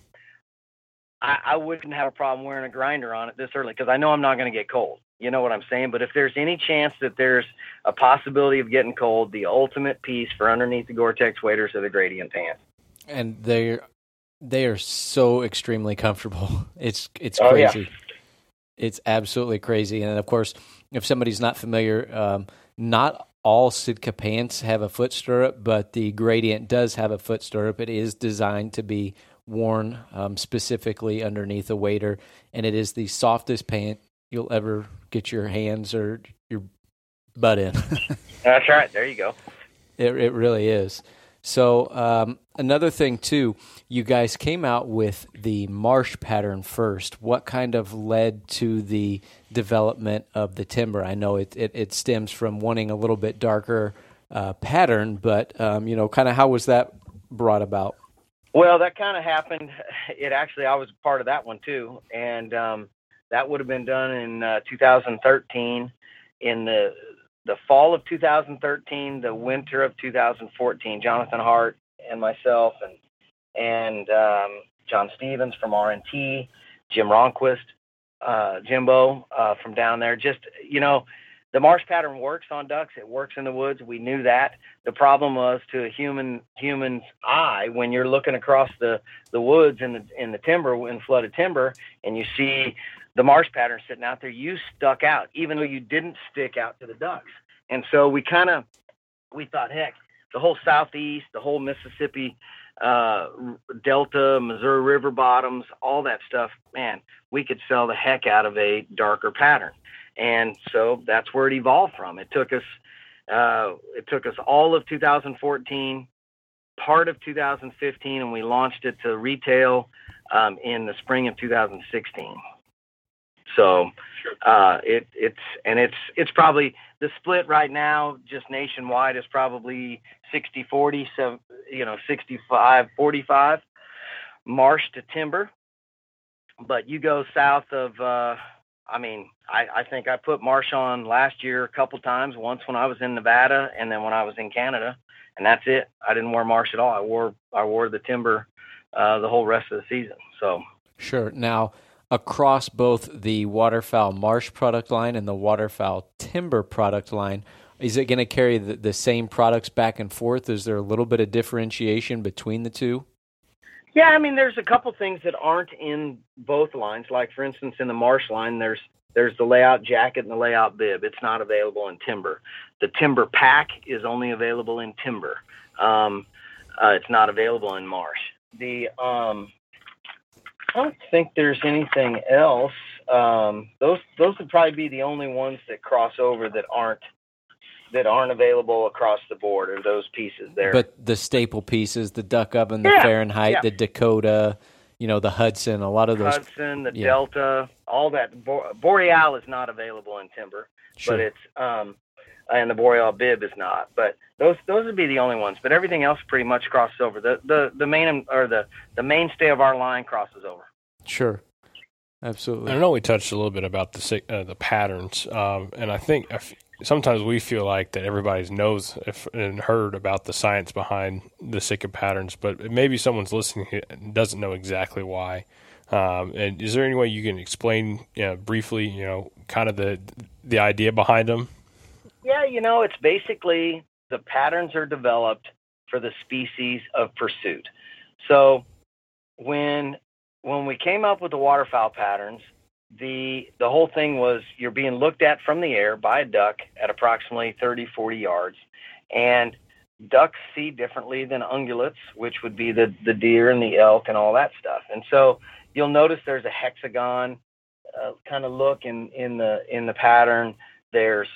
I, I wouldn't have a problem wearing a grinder on it this early because I know I'm not going to get cold. You know what I'm saying? But if there's any chance that there's a possibility of getting cold, the ultimate piece for underneath the Gore-Tex waders are the gradient pants. And they're they are so extremely comfortable. (laughs) It's it's crazy. Oh, yeah. It's absolutely crazy. And of course, if somebody's not familiar, um, not all Sitka pants have a foot stirrup, but the Gradient does have a foot stirrup. It is designed to be worn um, specifically underneath a wader, and it is the softest pant you'll ever get your hands or your butt in. (laughs) That's right. There you go. It it really is. So um, another thing too, you guys came out with the marsh pattern first. What kind of led to the development of the timber? I know it it, it stems from wanting a little bit darker uh, pattern, but um, you know, kind of how was that brought about? Well, that kind of happened. It actually, I was part of that one too, and um, that would have been done in uh, 2013 in the the fall of 2013, the winter of 2014, Jonathan Hart and myself and and um, John Stevens from RNT, Jim Ronquist, uh, Jimbo uh, from down there. Just you know, the marsh pattern works on ducks. It works in the woods. We knew that. The problem was to a human human's eye when you're looking across the the woods in the in the timber in flooded timber, and you see the marsh pattern sitting out there, you stuck out, even though you didn't stick out to the ducks. And so we kind of we thought, heck, the whole southeast, the whole Mississippi uh, Delta, Missouri River bottoms, all that stuff, man, we could sell the heck out of a darker pattern. And so that's where it evolved from. It took us uh, it took us all of 2014, part of 2015, and we launched it to retail um, in the spring of 2016. So uh, it it's and it's it's probably the split right now just nationwide is probably 60 40 so you know 65 45 marsh to timber. But you go south of uh, I mean I, I think I put marsh on last year a couple times once when I was in Nevada and then when I was in Canada and that's it. I didn't wear marsh at all. I wore I wore the timber uh, the whole rest of the season so. Sure. Now across both the waterfowl marsh product line and the waterfowl timber product line. Is it going to carry the, the same products back and forth? Is there a little bit of differentiation between the two? Yeah, I mean, there's a couple things that aren't in both lines. Like, for instance, in the marsh line, there's there's the layout jacket and the layout bib. It's not available in timber. The timber pack is only available in timber. Um, uh, it's not available in marsh. The um, I don't think there's anything else. Um, those those would probably be the only ones that cross over that aren't that aren't available across the board are those pieces there. But the staple pieces, the duck oven, the yeah, Fahrenheit, yeah. the Dakota, you know, the Hudson, a lot of those. Hudson, the yeah. Delta, all that. Boreal is not available in timber, sure. but it's um, and the boreal bib is not. But those those would be the only ones. But everything else pretty much crosses over. The the the main or the the mainstay of our line crosses over. Sure. Absolutely. I know we touched a little bit about the uh, the patterns, um, and I think sometimes we feel like that everybody knows if, and heard about the science behind the Sitka patterns, but maybe someone's listening and doesn't know exactly why. Um, and is there any way you can explain you know, briefly, you know, kind of the the idea behind them? Yeah, you know, it's basically the patterns are developed for the species of pursuit. So when when we came up with the waterfowl patterns, the the whole thing was you're being looked at from the air by a duck at approximately 30 40 yards. And ducks see differently than ungulates which would be the the deer and the elk and all that stuff. And so you'll notice there's a hexagon uh, kind of look in in the in the pattern. There's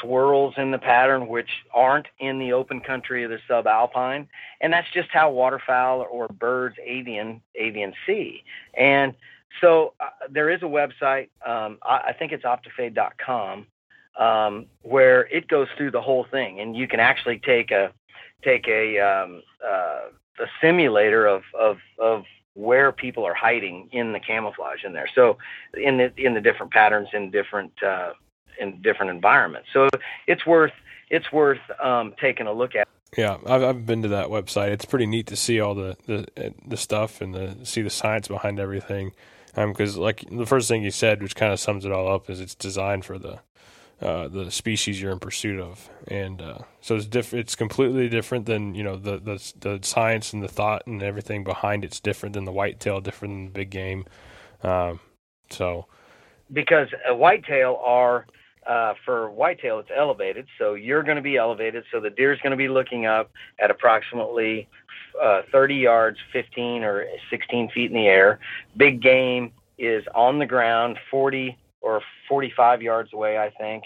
swirls in the pattern which aren't in the open country of the subalpine and that's just how waterfowl or birds avian avian see and so uh, there is a website um, I, I, think it's optifade.com um, where it goes through the whole thing and you can actually take a take a um, uh, a simulator of, of of where people are hiding in the camouflage in there. So in the in the different patterns in different uh, in different environments. So it's worth it's worth um, taking a look at. Yeah, I've, I've been to that website. It's pretty neat to see all the the, the stuff and the see the science behind everything. Because um, like the first thing you said, which kind of sums it all up, is it's designed for the uh, the species you're in pursuit of, and uh, so it's different. It's completely different than you know the, the the science and the thought and everything behind it's different than the whitetail, different than the big game. Um, so because a whitetail are uh, for whitetail, it's elevated, so you're going to be elevated. So the deer is going to be looking up at approximately uh, 30 yards, 15 or 16 feet in the air. Big game is on the ground, 40 or 45 yards away, I think.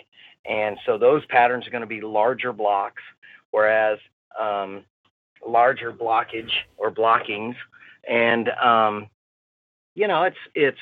And so those patterns are going to be larger blocks, whereas um, larger blockage or blockings, and um, you know, it's it's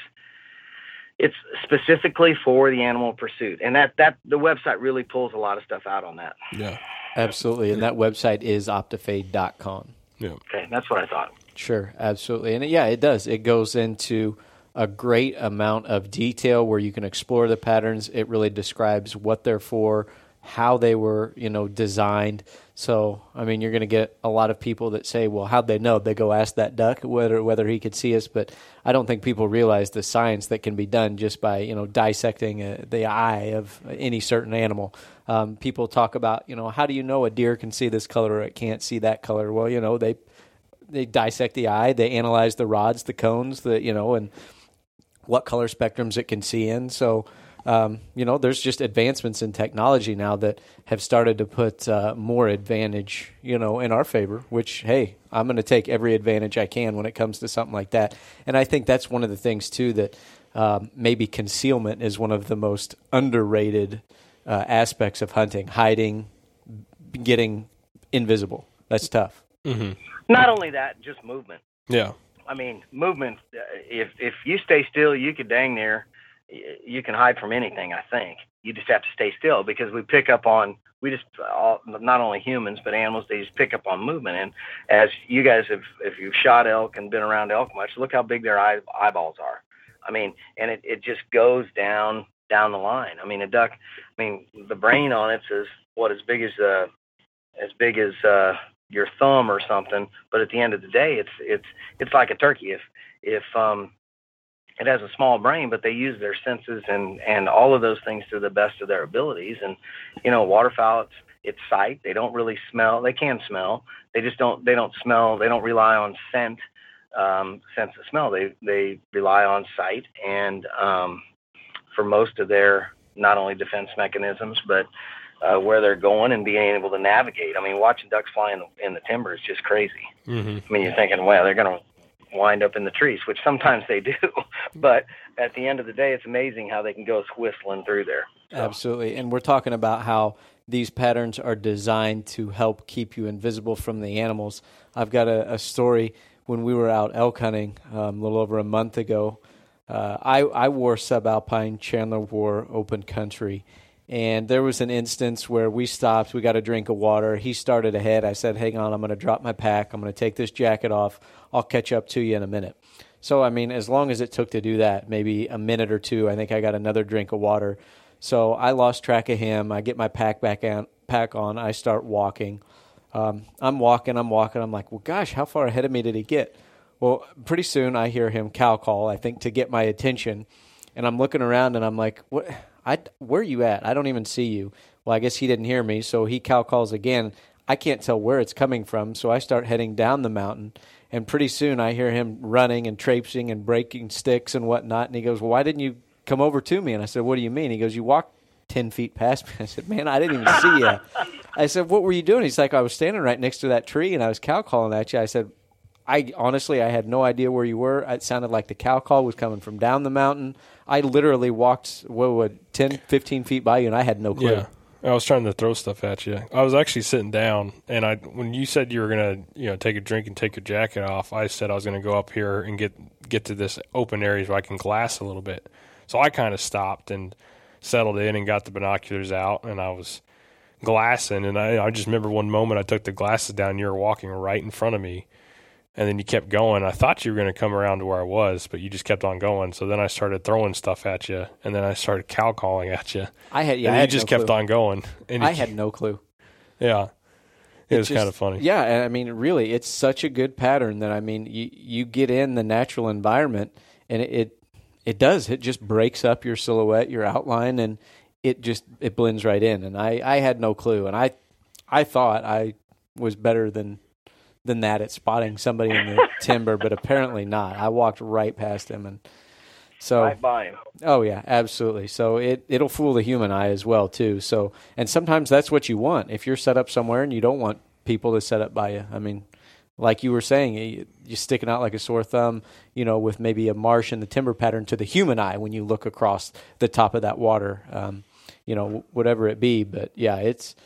it's specifically for the animal pursuit. And that that the website really pulls a lot of stuff out on that. Yeah. Absolutely. And that website is optifade.com yeah. Okay. That's what i thought. Sure. Absolutely. And yeah it does. It goes into a great amount of detail where you can explore the patterns. It really describes what they're for how they were you know designed so, I mean, you're going to get a lot of people that say, "Well, how'd they know?" They go ask that duck whether whether he could see us. But I don't think people realize the science that can be done just by you know dissecting a, uh, the eye of any certain animal. Um, people talk about, you know, how do you know a deer can see this color or it can't see that color? Well, you know, they they dissect the eye, they analyze the rods, the cones, the you know, and what color spectrums it can see in. So um, you know, there's just advancements in technology now that have started to put uh, more advantage, you know, in our favor. Which, hey, I'm going to take every advantage I can when it comes to something like that. And I think that's one of the things too that um, maybe concealment is one of the most underrated uh, aspects of hunting. Hiding, getting invisible. That's tough. Mm-hmm. Not only that, just movement. Yeah. I mean, movement. Uh, if if you stay still, you could dang near you can hide from anything. I think you just have to stay still because we pick up on we just all, not only humans but animals they just pick up on movement. And as you guys have, if you've shot elk and been around elk much, look how big their eye, eyeballs are. I mean, and it it just goes down down the line. I mean, a duck. I mean, the brain on it's as what as big as uh as big as uh your thumb or something. But at the end of the day, it's it's it's like a turkey. If if um it has a small brain, but they use their senses and and all of those things to the best of their abilities. And you know, waterfowl, it's it's sight. They don't really smell. They can smell. They just don't. They don't smell. They don't rely on scent, um, sense of smell. They they rely on sight. And um, for most of their not only defense mechanisms, but uh, where they're going and being able to navigate. I mean, watching ducks fly in the, in the timber is just crazy. Mm-hmm. I mean, you're thinking, well, they're going to wind up in the trees, which sometimes they do. (laughs) but at the end of the day, it's amazing how they can go whistling through there. So. Absolutely. And we're talking about how these patterns are designed to help keep you invisible from the animals. I've got a, a story when we were out elk hunting um, a little over a month ago. Uh, I, I wore subalpine, Chandler wore open country, And there was an instance where we stopped. We got a drink of water. He started ahead. I said, "Hang on, I'm going to drop my pack. I'm going to take this jacket off. I'll catch up to you in a minute." So I mean, as long as it took to do that, maybe a minute or two, I think I got another drink of water. So I lost track of him. I get my pack back on. Pack on. I start walking. Um, I'm walking. I'm walking. I'm like, well, gosh, how far ahead of me did he get? Well, pretty soon I hear him cow call. I think to get my attention, and I'm looking around and I'm like, what? I where are you at? I don't even see you. Well, I guess he didn't hear me, so he cow calls again. I can't tell where it's coming from, so I start heading down the mountain. And pretty soon I hear him running and traipsing and breaking sticks and whatnot. And he goes, Well, why didn't you come over to me? And I said, What do you mean? He goes, You walked 10 feet past me. (laughs) I said, Man, I didn't even see you. I said, What were you doing? He's like, I was standing right next to that tree and I was cow calling at you. I said, I honestly, I had no idea where you were. It sounded like the cow call was coming from down the mountain. I literally walked, what would, 10, 15 feet by you, and I had no clue. Yeah. I was trying to throw stuff at you. I was actually sitting down, and I when you said you were gonna, you know, take a drink and take your jacket off, I said I was gonna go up here and get get to this open area where I can glass a little bit. So I kind of stopped and settled in and got the binoculars out, and I was glassing. And I, I just remember one moment I took the glasses down, you were walking right in front of me, and then you kept going. I thought you were going to come around to where I was, but you just kept on going. So then I started throwing stuff at you, and then I started cow calling at you. I had, yeah, and I you had just no kept clue. on going. And I you- had no clue. yeah, it, was just- kind of funny. Yeah, and I mean, really, it's such a good pattern that I mean, you you get in the natural environment, and it it, it does. It just breaks up your silhouette, your outline, and it just it blends right in. And I I had no clue, and I I thought I was better than than that at spotting somebody in the (laughs) timber, but apparently not. I walked right past him, and so Right by him. Oh yeah, absolutely. So it it'll fool the human eye as well too. So and sometimes that's what you want. If you're set up somewhere and you don't want people to set up by you. I mean, like you were saying, you- you're sticking out like a sore thumb, you know, with maybe a marsh and the timber pattern to the human eye when you look across the top of that water, um, you know, whatever it be. But yeah, it's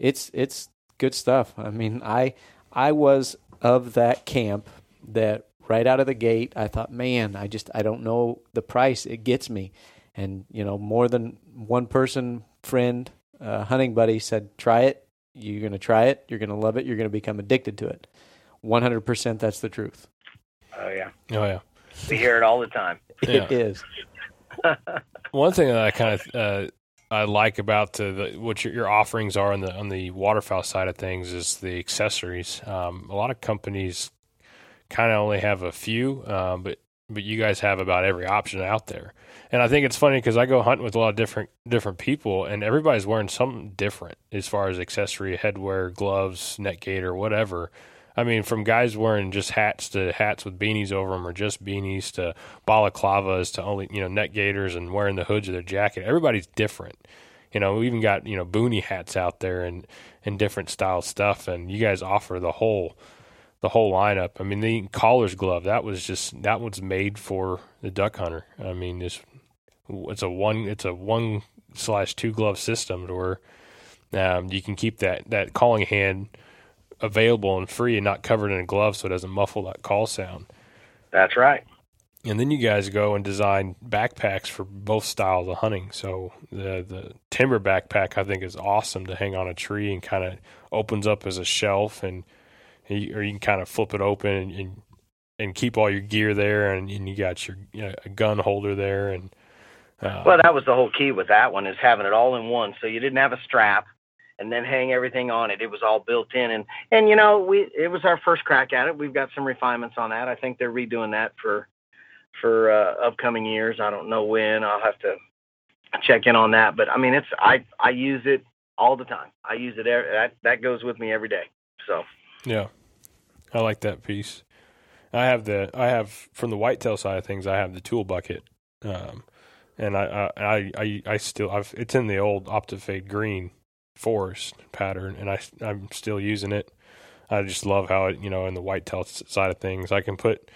it's it's good stuff. I mean, I I was of that camp that right out of the gate, I thought, man, I just I don't know the price it gets me, and you know, more than one person, friend, uh, hunting buddy said, try it. You're gonna try it. You're gonna love it. You're gonna become addicted to it. One hundred percent, that's the truth. Oh yeah, Oh yeah. we hear it all the time. (laughs) Yeah. It is. One thing that I kind of uh, I like about the, what your, your offerings are on the on the waterfowl side of things is the accessories. Um, a lot of companies kind of only have a few, um, but but you guys have about every option out there. And I think it's funny because I go hunting with a lot of different different people, and everybody's wearing something different as far as accessory, headwear, gloves, net gaiter, whatever. I mean, from guys wearing just hats to hats with beanies over them, or just beanies to balaclavas to only you know net gaiters and wearing the hoods of their jacket. Everybody's different. You know, we even got you know boonie hats out there and and different style stuff. And you guys offer the whole the whole lineup. I mean, the collar's glove that was just that was made for the duck hunter. I mean, it's it's a one it's a one slash two glove system where um, you can keep that that calling hand available and free and not covered in a glove so it doesn't muffle that call sound. That's right. And then you guys go and design backpacks for both styles of hunting. So the the timber backpack I think is awesome to hang on a tree and kind of opens up as a shelf and you, or you can kind of flip it open and, and and keep all your gear there and, and you got your you know, a gun holder there and uh, Well, that was the whole key with that one is having it all in one. So you didn't have a strap and then hang everything on it. It was all built in and and you know, we it was our first crack at it. We've got some refinements on that. I think they're redoing that for for uh, upcoming years. I don't know when. I'll have to check in on that, but I mean, it's I I use it all the time. I use it every, that that goes with me every day. So, Yeah, I like that piece. I have the I have from the whitetail side of things. I have the tool bucket, um, and I I I I, still I've it's in the old Optifade green forest pattern, and I I'm still using it. I just love how it you know in the whitetail side of things I can put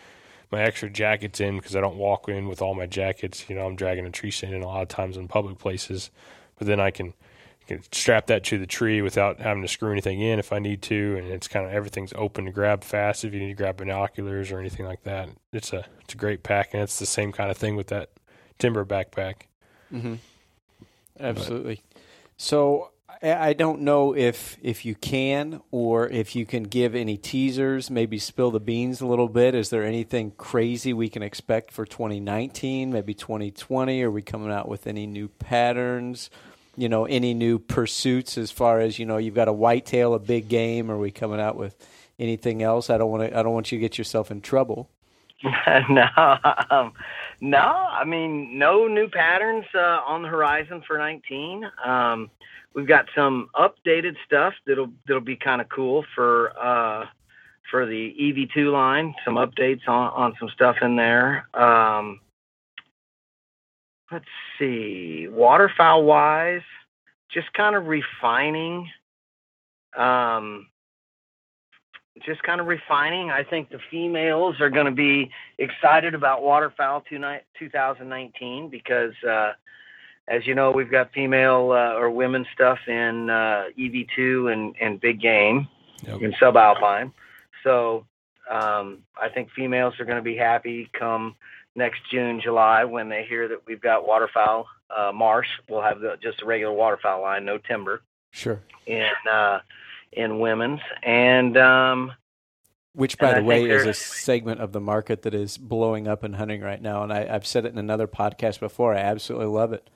my extra jackets in because I don't walk in with all my jackets. You know I'm dragging a tree stand in a lot of times in public places, but then I can can strap that to the tree without having to screw anything in if I need to, and it's kind of everything's open to grab fast if you need to grab binoculars or anything like that. It's a it's a great pack, and it's the same kind of thing with that timber backpack. Mm-hmm. Absolutely. So I don't know if if you can or if you can give any teasers, maybe spill the beans a little bit. Is there anything crazy we can expect for 2019, maybe 2020? Are we coming out with any new patterns? You know, any new pursuits as far as you know, you've got a whitetail, a big game. Are we coming out with anything else? I don't want to. I don't want you to get yourself in trouble. (laughs) no, um, no. I mean, no new patterns uh, on the horizon for 19. Um, we've got some updated stuff that'll that'll be kind of cool for uh, for the EV2 line. Some updates on on some stuff in there. Um, let's see, waterfowl wise, just kind of refining. Um, just kind of refining. I think the females are going to be excited about waterfowl 2019 because uh, as you know, we've got female uh, or women stuff in uh, EV2 and, and big game yep. in subalpine. So um, I think females are going to be happy come next June, July when they hear that we've got waterfowl uh, marsh. We'll have the, just a regular waterfowl line, no timber. Sure. In uh, in women's and um, which, by the way, is a segment of the market that is blowing up in hunting right now. And I, have said it in another podcast before. I absolutely love it.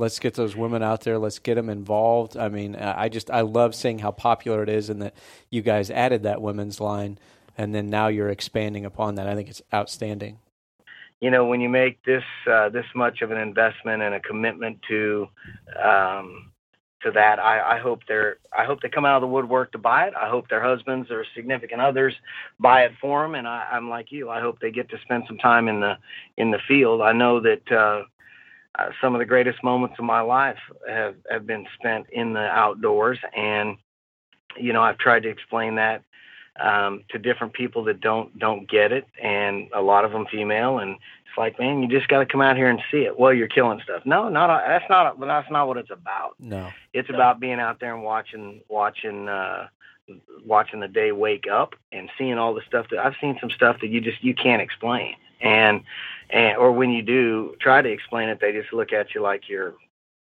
Let's get those women out there. Let's get them involved. I mean, I just I love seeing how popular it is, and that you guys added that women's line, and then now you're expanding upon that. I think it's outstanding. You know, when you make this uh, this much of an investment and a commitment to um, to that, I, I hope they're I hope they come out of the woodwork to buy it. I hope their husbands or significant others buy it for them, and I, I'm like you. I hope they get to spend some time in the in the field. I know that. Uh, uh, some of the greatest moments of my life have, have been spent in the outdoors. And, you know, I've tried to explain that um, to different people that don't don't get it, and a lot of them female. And it's like, man, you just got to come out here and see it. Well, you're killing stuff. No, not that's not that's not what it's about. No, it's no. about being out there and watching watching uh, watching the day wake up and seeing all the stuff that I've seen some stuff that you just you can't explain. And and or when you do try to explain it, they just look at you like you're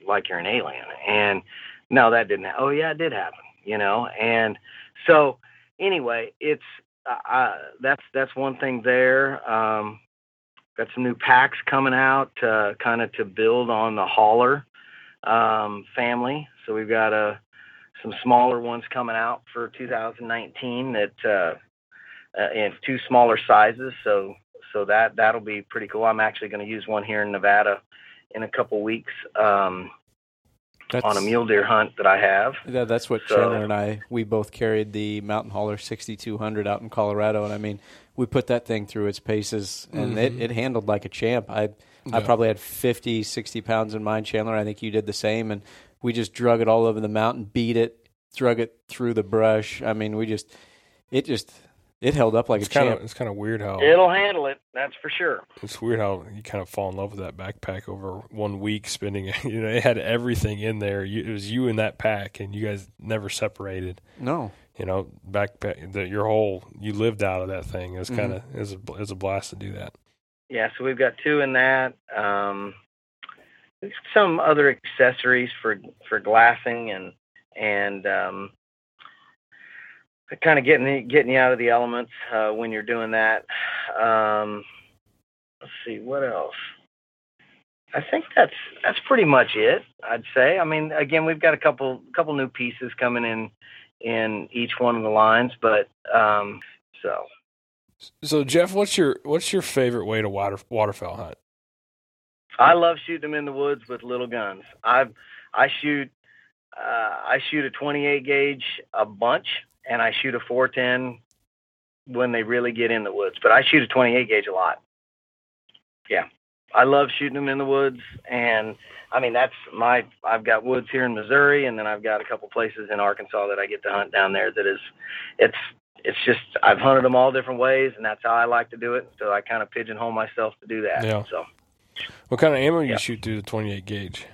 like you're an alien. And no, that didn't. Ha- oh yeah, it did happen. You know. And so anyway, it's uh, uh, that's that's one thing there. Um, got some new packs coming out, uh, kind of to build on the hauler um, family. So we've got a uh, some smaller ones coming out for 2019 that uh, uh, in two smaller sizes. So so that that'll be pretty cool. I'm actually going to use one here in Nevada in a couple weeks um, on a mule deer hunt that I have. Yeah, that's what so, Chandler and I we both carried the Mountain Hauler 6200 out in Colorado, and I mean we put that thing through its paces, and mm-hmm. it, it handled like a champ. I yeah. I probably had 50, 60 pounds in mine, Chandler. I think you did the same, and we just drug it all over the mountain, beat it, drug it through the brush. I mean, we just it just it held up like it's a kind champ. Of, it's kind of weird how it'll handle it. That's for sure. It's weird how you kind of fall in love with that backpack over one week spending. (laughs) You know, it had everything in there. You, it was you in that pack, and you guys never separated. No, you know, backpack. The, your whole you lived out of that thing. It was kind of mm-hmm. it, a, it a blast to do that. Yeah, so we've got two in that. Um, some other accessories for for glassing and and um, kind of getting getting you out of the elements uh, when you're doing that. Um, let's see what else. I think that's that's pretty much it. I'd say. I mean, again, we've got a couple couple new pieces coming in in each one of the lines, but um, so. So Jeff, what's your what's your favorite way to water waterfowl hunt? I love shooting them in the woods with little guns. I I shoot uh, I shoot a 28 gauge a bunch and I shoot a 410 when they really get in the woods. But I shoot a 28 gauge a lot. Yeah, I love shooting them in the woods, and I mean that's my. I've got woods here in Missouri, and then I've got a couple places in Arkansas that I get to hunt down there. That is, it's it's just I've hunted them all different ways, and that's how I like to do it. So I kind of pigeonhole myself to do that. Yeah. So, what kind of ammo yeah. you shoot through the 28 gauge?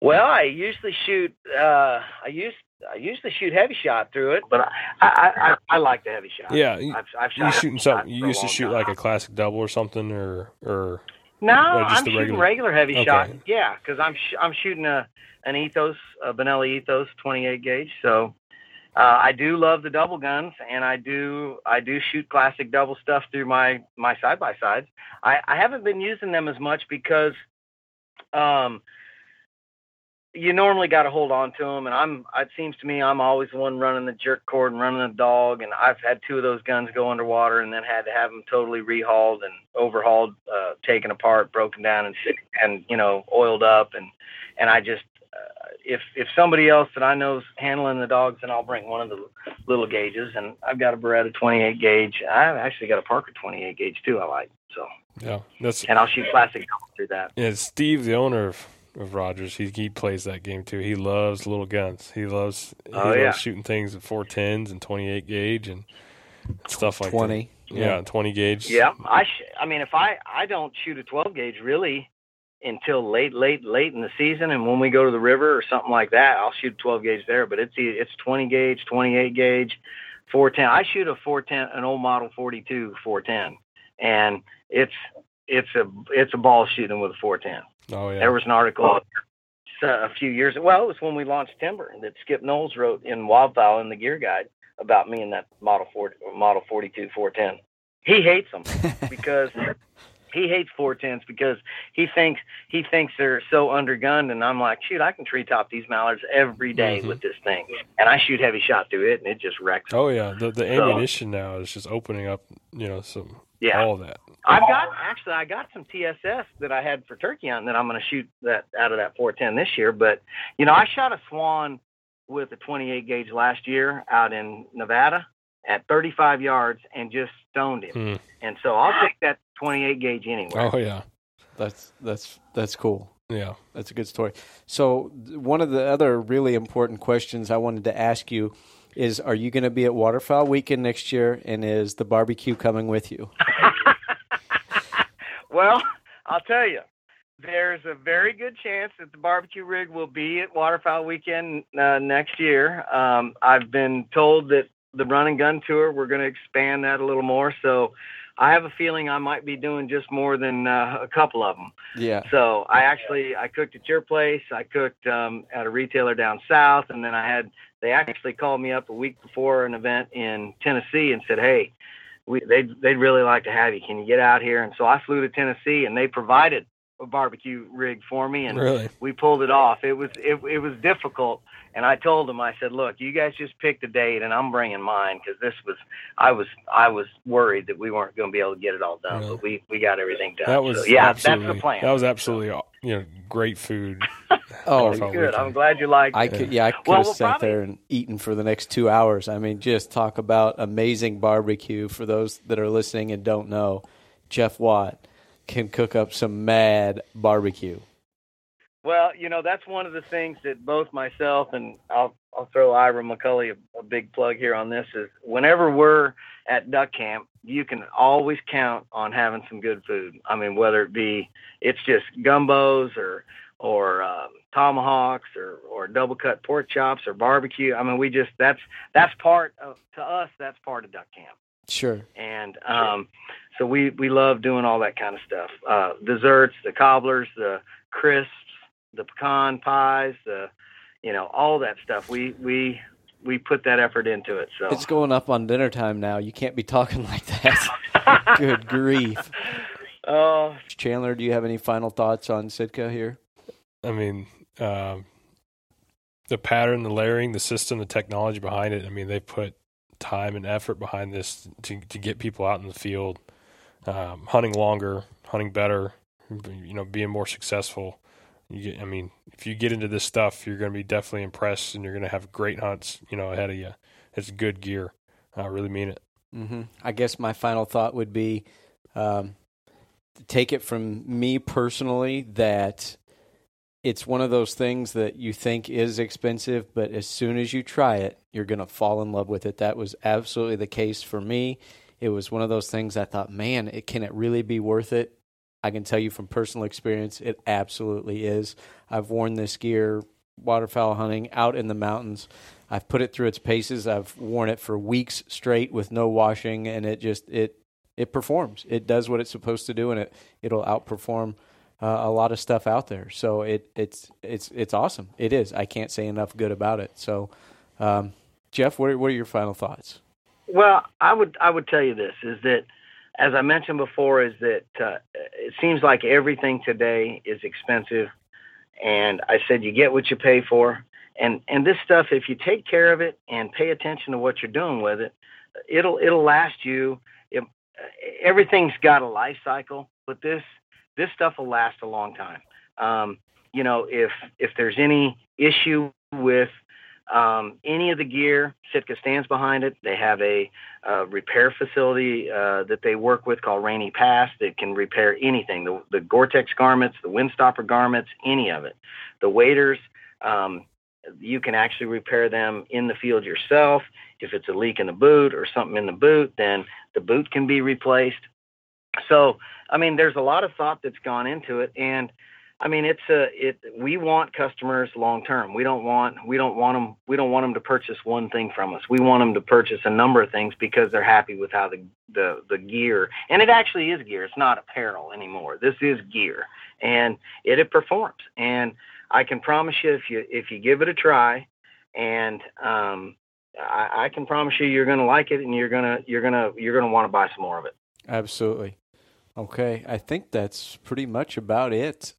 Well, I usually shoot. Uh, I used I usually shoot heavy shot through it, but I I, I, I like the heavy shot. Yeah, I've, I've you shooting something. You used to shoot time. like a classic double or something, or or No, Or just I'm the shooting regular- regular, heavy Okay. shot. Yeah, because I'm sh- I'm shooting a an Ethos, a Benelli Ethos 28 gauge. So uh, I do love the double guns, and I do I do shoot classic double stuff through my my side by sides. I, I haven't been using them as much because um you normally got to hold on to them, and I'm. It seems to me I'm always the one running the jerk cord and running the dog, and I've had two of those guns go underwater, and then had to have them totally rehauled and overhauled, uh, taken apart, broken down, and and you know oiled up, and and I just uh, if if somebody else that I know's handling the dogs, then I'll bring one of the little gauges, and I've got a Beretta 28 gauge. I've actually got a Parker 28 gauge too. I like so, Yeah, that's and I'll shoot plastic through that. yeah. Steve, the owner of, of Rogers, he he plays that game too. He loves little guns. He loves he Oh, loves yeah. shooting things at four tens and twenty eight gauge and stuff like that. Twenty. Yeah, twenty gauge. Yeah, I sh- I mean, if I I don't shoot a 12 gauge really until late late late in the season, and when we go to the river or something like that, I'll shoot 12 gauge there. But it's e- it's 20 gauge, 28 gauge, 410. I shoot a 410, an old model 42 410, and it's it's a it's a ball shooting with a 410. Oh yeah. There was an article uh, a few years ago. well, it was when we launched Timber that Skip Knowles wrote in Wildfowl in the Gear Guide about me and that Model 4 Model 42 410. He hates them (laughs) because he hates 410s because he thinks he thinks they're so undergunned and I'm like, shoot, I can treetop these mallards every day Mhm. with this thing, and I shoot heavy shot through it, and it just wrecks. 'em. Oh yeah. The the So- ammunition now is just opening up. You know, some Yeah, all that. I've got actually I got some TSS that I had for turkey hunting that I'm going to shoot that out of that 410 this year. But you know, I shot a swan with a 28 gauge last year out in Nevada at 35 yards and just stoned him. Hmm. And so I'll take that 28 gauge anyway. Oh yeah. That's that's that's cool. Yeah. That's a good story. So one of the other really important questions I wanted to ask you is: Are you going to be at Waterfowl Weekend next year? And is the barbecue coming with you? (laughs) well, (laughs) I'll tell you, there's a very good chance that the barbecue rig will be at Waterfowl Weekend uh, next year. Um, I've been told that the run and gun tour, we're going to expand that a little more. So I have a feeling I might be doing just more than uh, a couple of them. Yeah. So I actually I cooked at your place. I cooked um, at a retailer down south, and then I had they actually called me up a week before an event in Tennessee and said, "Hey, we they'd they'd really like to have you. Can you get out here?" And so I flew to Tennessee, and they provided a barbecue rig for me, and Really. we pulled it off. It was it, it was difficult, and I told them I said, "Look, you guys just picked a date, and I'm bringing mine because this was I was I was worried that we weren't going to be able to get it all done, Really? but we we got everything done. That was so, yeah, absolutely, that's the plan. That was absolutely you know great food. (laughs) Oh, Waterfowl good. I'm glad you liked I it. could, yeah, I could Well, have we'll sat probably- there and eaten for the next two hours. I mean, just talk about amazing barbecue for those that are listening and don't know. Jeff Watt can cook up some mad barbecue. Well, you know, that's one of the things that both myself and I'll I'll throw Ira McCully a, a big plug here on this is whenever we're at duck camp, you can always count on having some good food. I mean, whether it be it's just gumbos or or um, tomahawks or or double cut pork chops or barbecue. I mean, we just that's that's part of to us that's part of duck camp Sure. and um, so we we love doing all that kind of stuff. Uh, desserts, the cobblers, the crisps, the pecan pies, the you know all that stuff. We we we put that effort into it. So It's going up on dinner time now. You can't be talking (laughs) like that. (laughs) Good grief. oh, Chandler, do you have any final thoughts on Sitka here? I mean, um, the pattern, the layering, the system, the technology behind it. I mean, they put time and effort behind this to to get people out in the field, um, hunting longer, hunting better, you know, being more successful. You get, I mean, if you get into this stuff, you're going to be definitely impressed, and you're going to have great hunts, you know, ahead of you. It's good gear. I really mean it. hmm I guess my final thought would be um, take it from me personally that it's one of those things that you think is expensive, but as soon as you try it, you're going to fall in love with it. That was absolutely the case for me. It was one of those things I thought, man, it, can it really be worth it? I can tell you from personal experience, it absolutely is. I've worn this gear waterfowl hunting out in the mountains. I've put it through its paces. I've worn it for weeks straight with no washing, and it just it it performs. It does what it's supposed to do, and it it'll outperform uh, a lot of stuff out there. So it it's it's it's awesome. It is. I can't say enough good about it. So, um, Jeff, what are, what are your final thoughts? Well, I would I would tell you this is that as I mentioned before, is that uh, it seems like everything today is expensive, and I said you get what you pay for, and and this stuff if you take care of it and pay attention to what you're doing with it, it'll it'll last you. It, everything's got a life cycle, but this this stuff will last a long time. Um, you know, if if there's any issue with um, any of the gear, Sitka stands behind it. They have a, repair facility uh, that they work with called Rainy Pass that can repair anything the, the Gore Tex garments, the Windstopper garments, any of it. The waders, um, you can actually repair them in the field yourself. If it's a leak in the boot or something in the boot, then the boot can be replaced. So, I mean, there's a lot of thought that's gone into it. And I mean, it's a it. We want customers long term. We don't want we don't want them we don't want them to purchase one thing from us. We want them to purchase a number of things because they're happy with how the the the gear and it actually is gear. It's not apparel anymore. This is gear and it, it performs. And I can promise you if you if you give it a try, and um, I, I can promise you you're going to like it and you're gonna you're gonna you're gonna want to buy some more of it. Absolutely. Okay, I think that's pretty much about it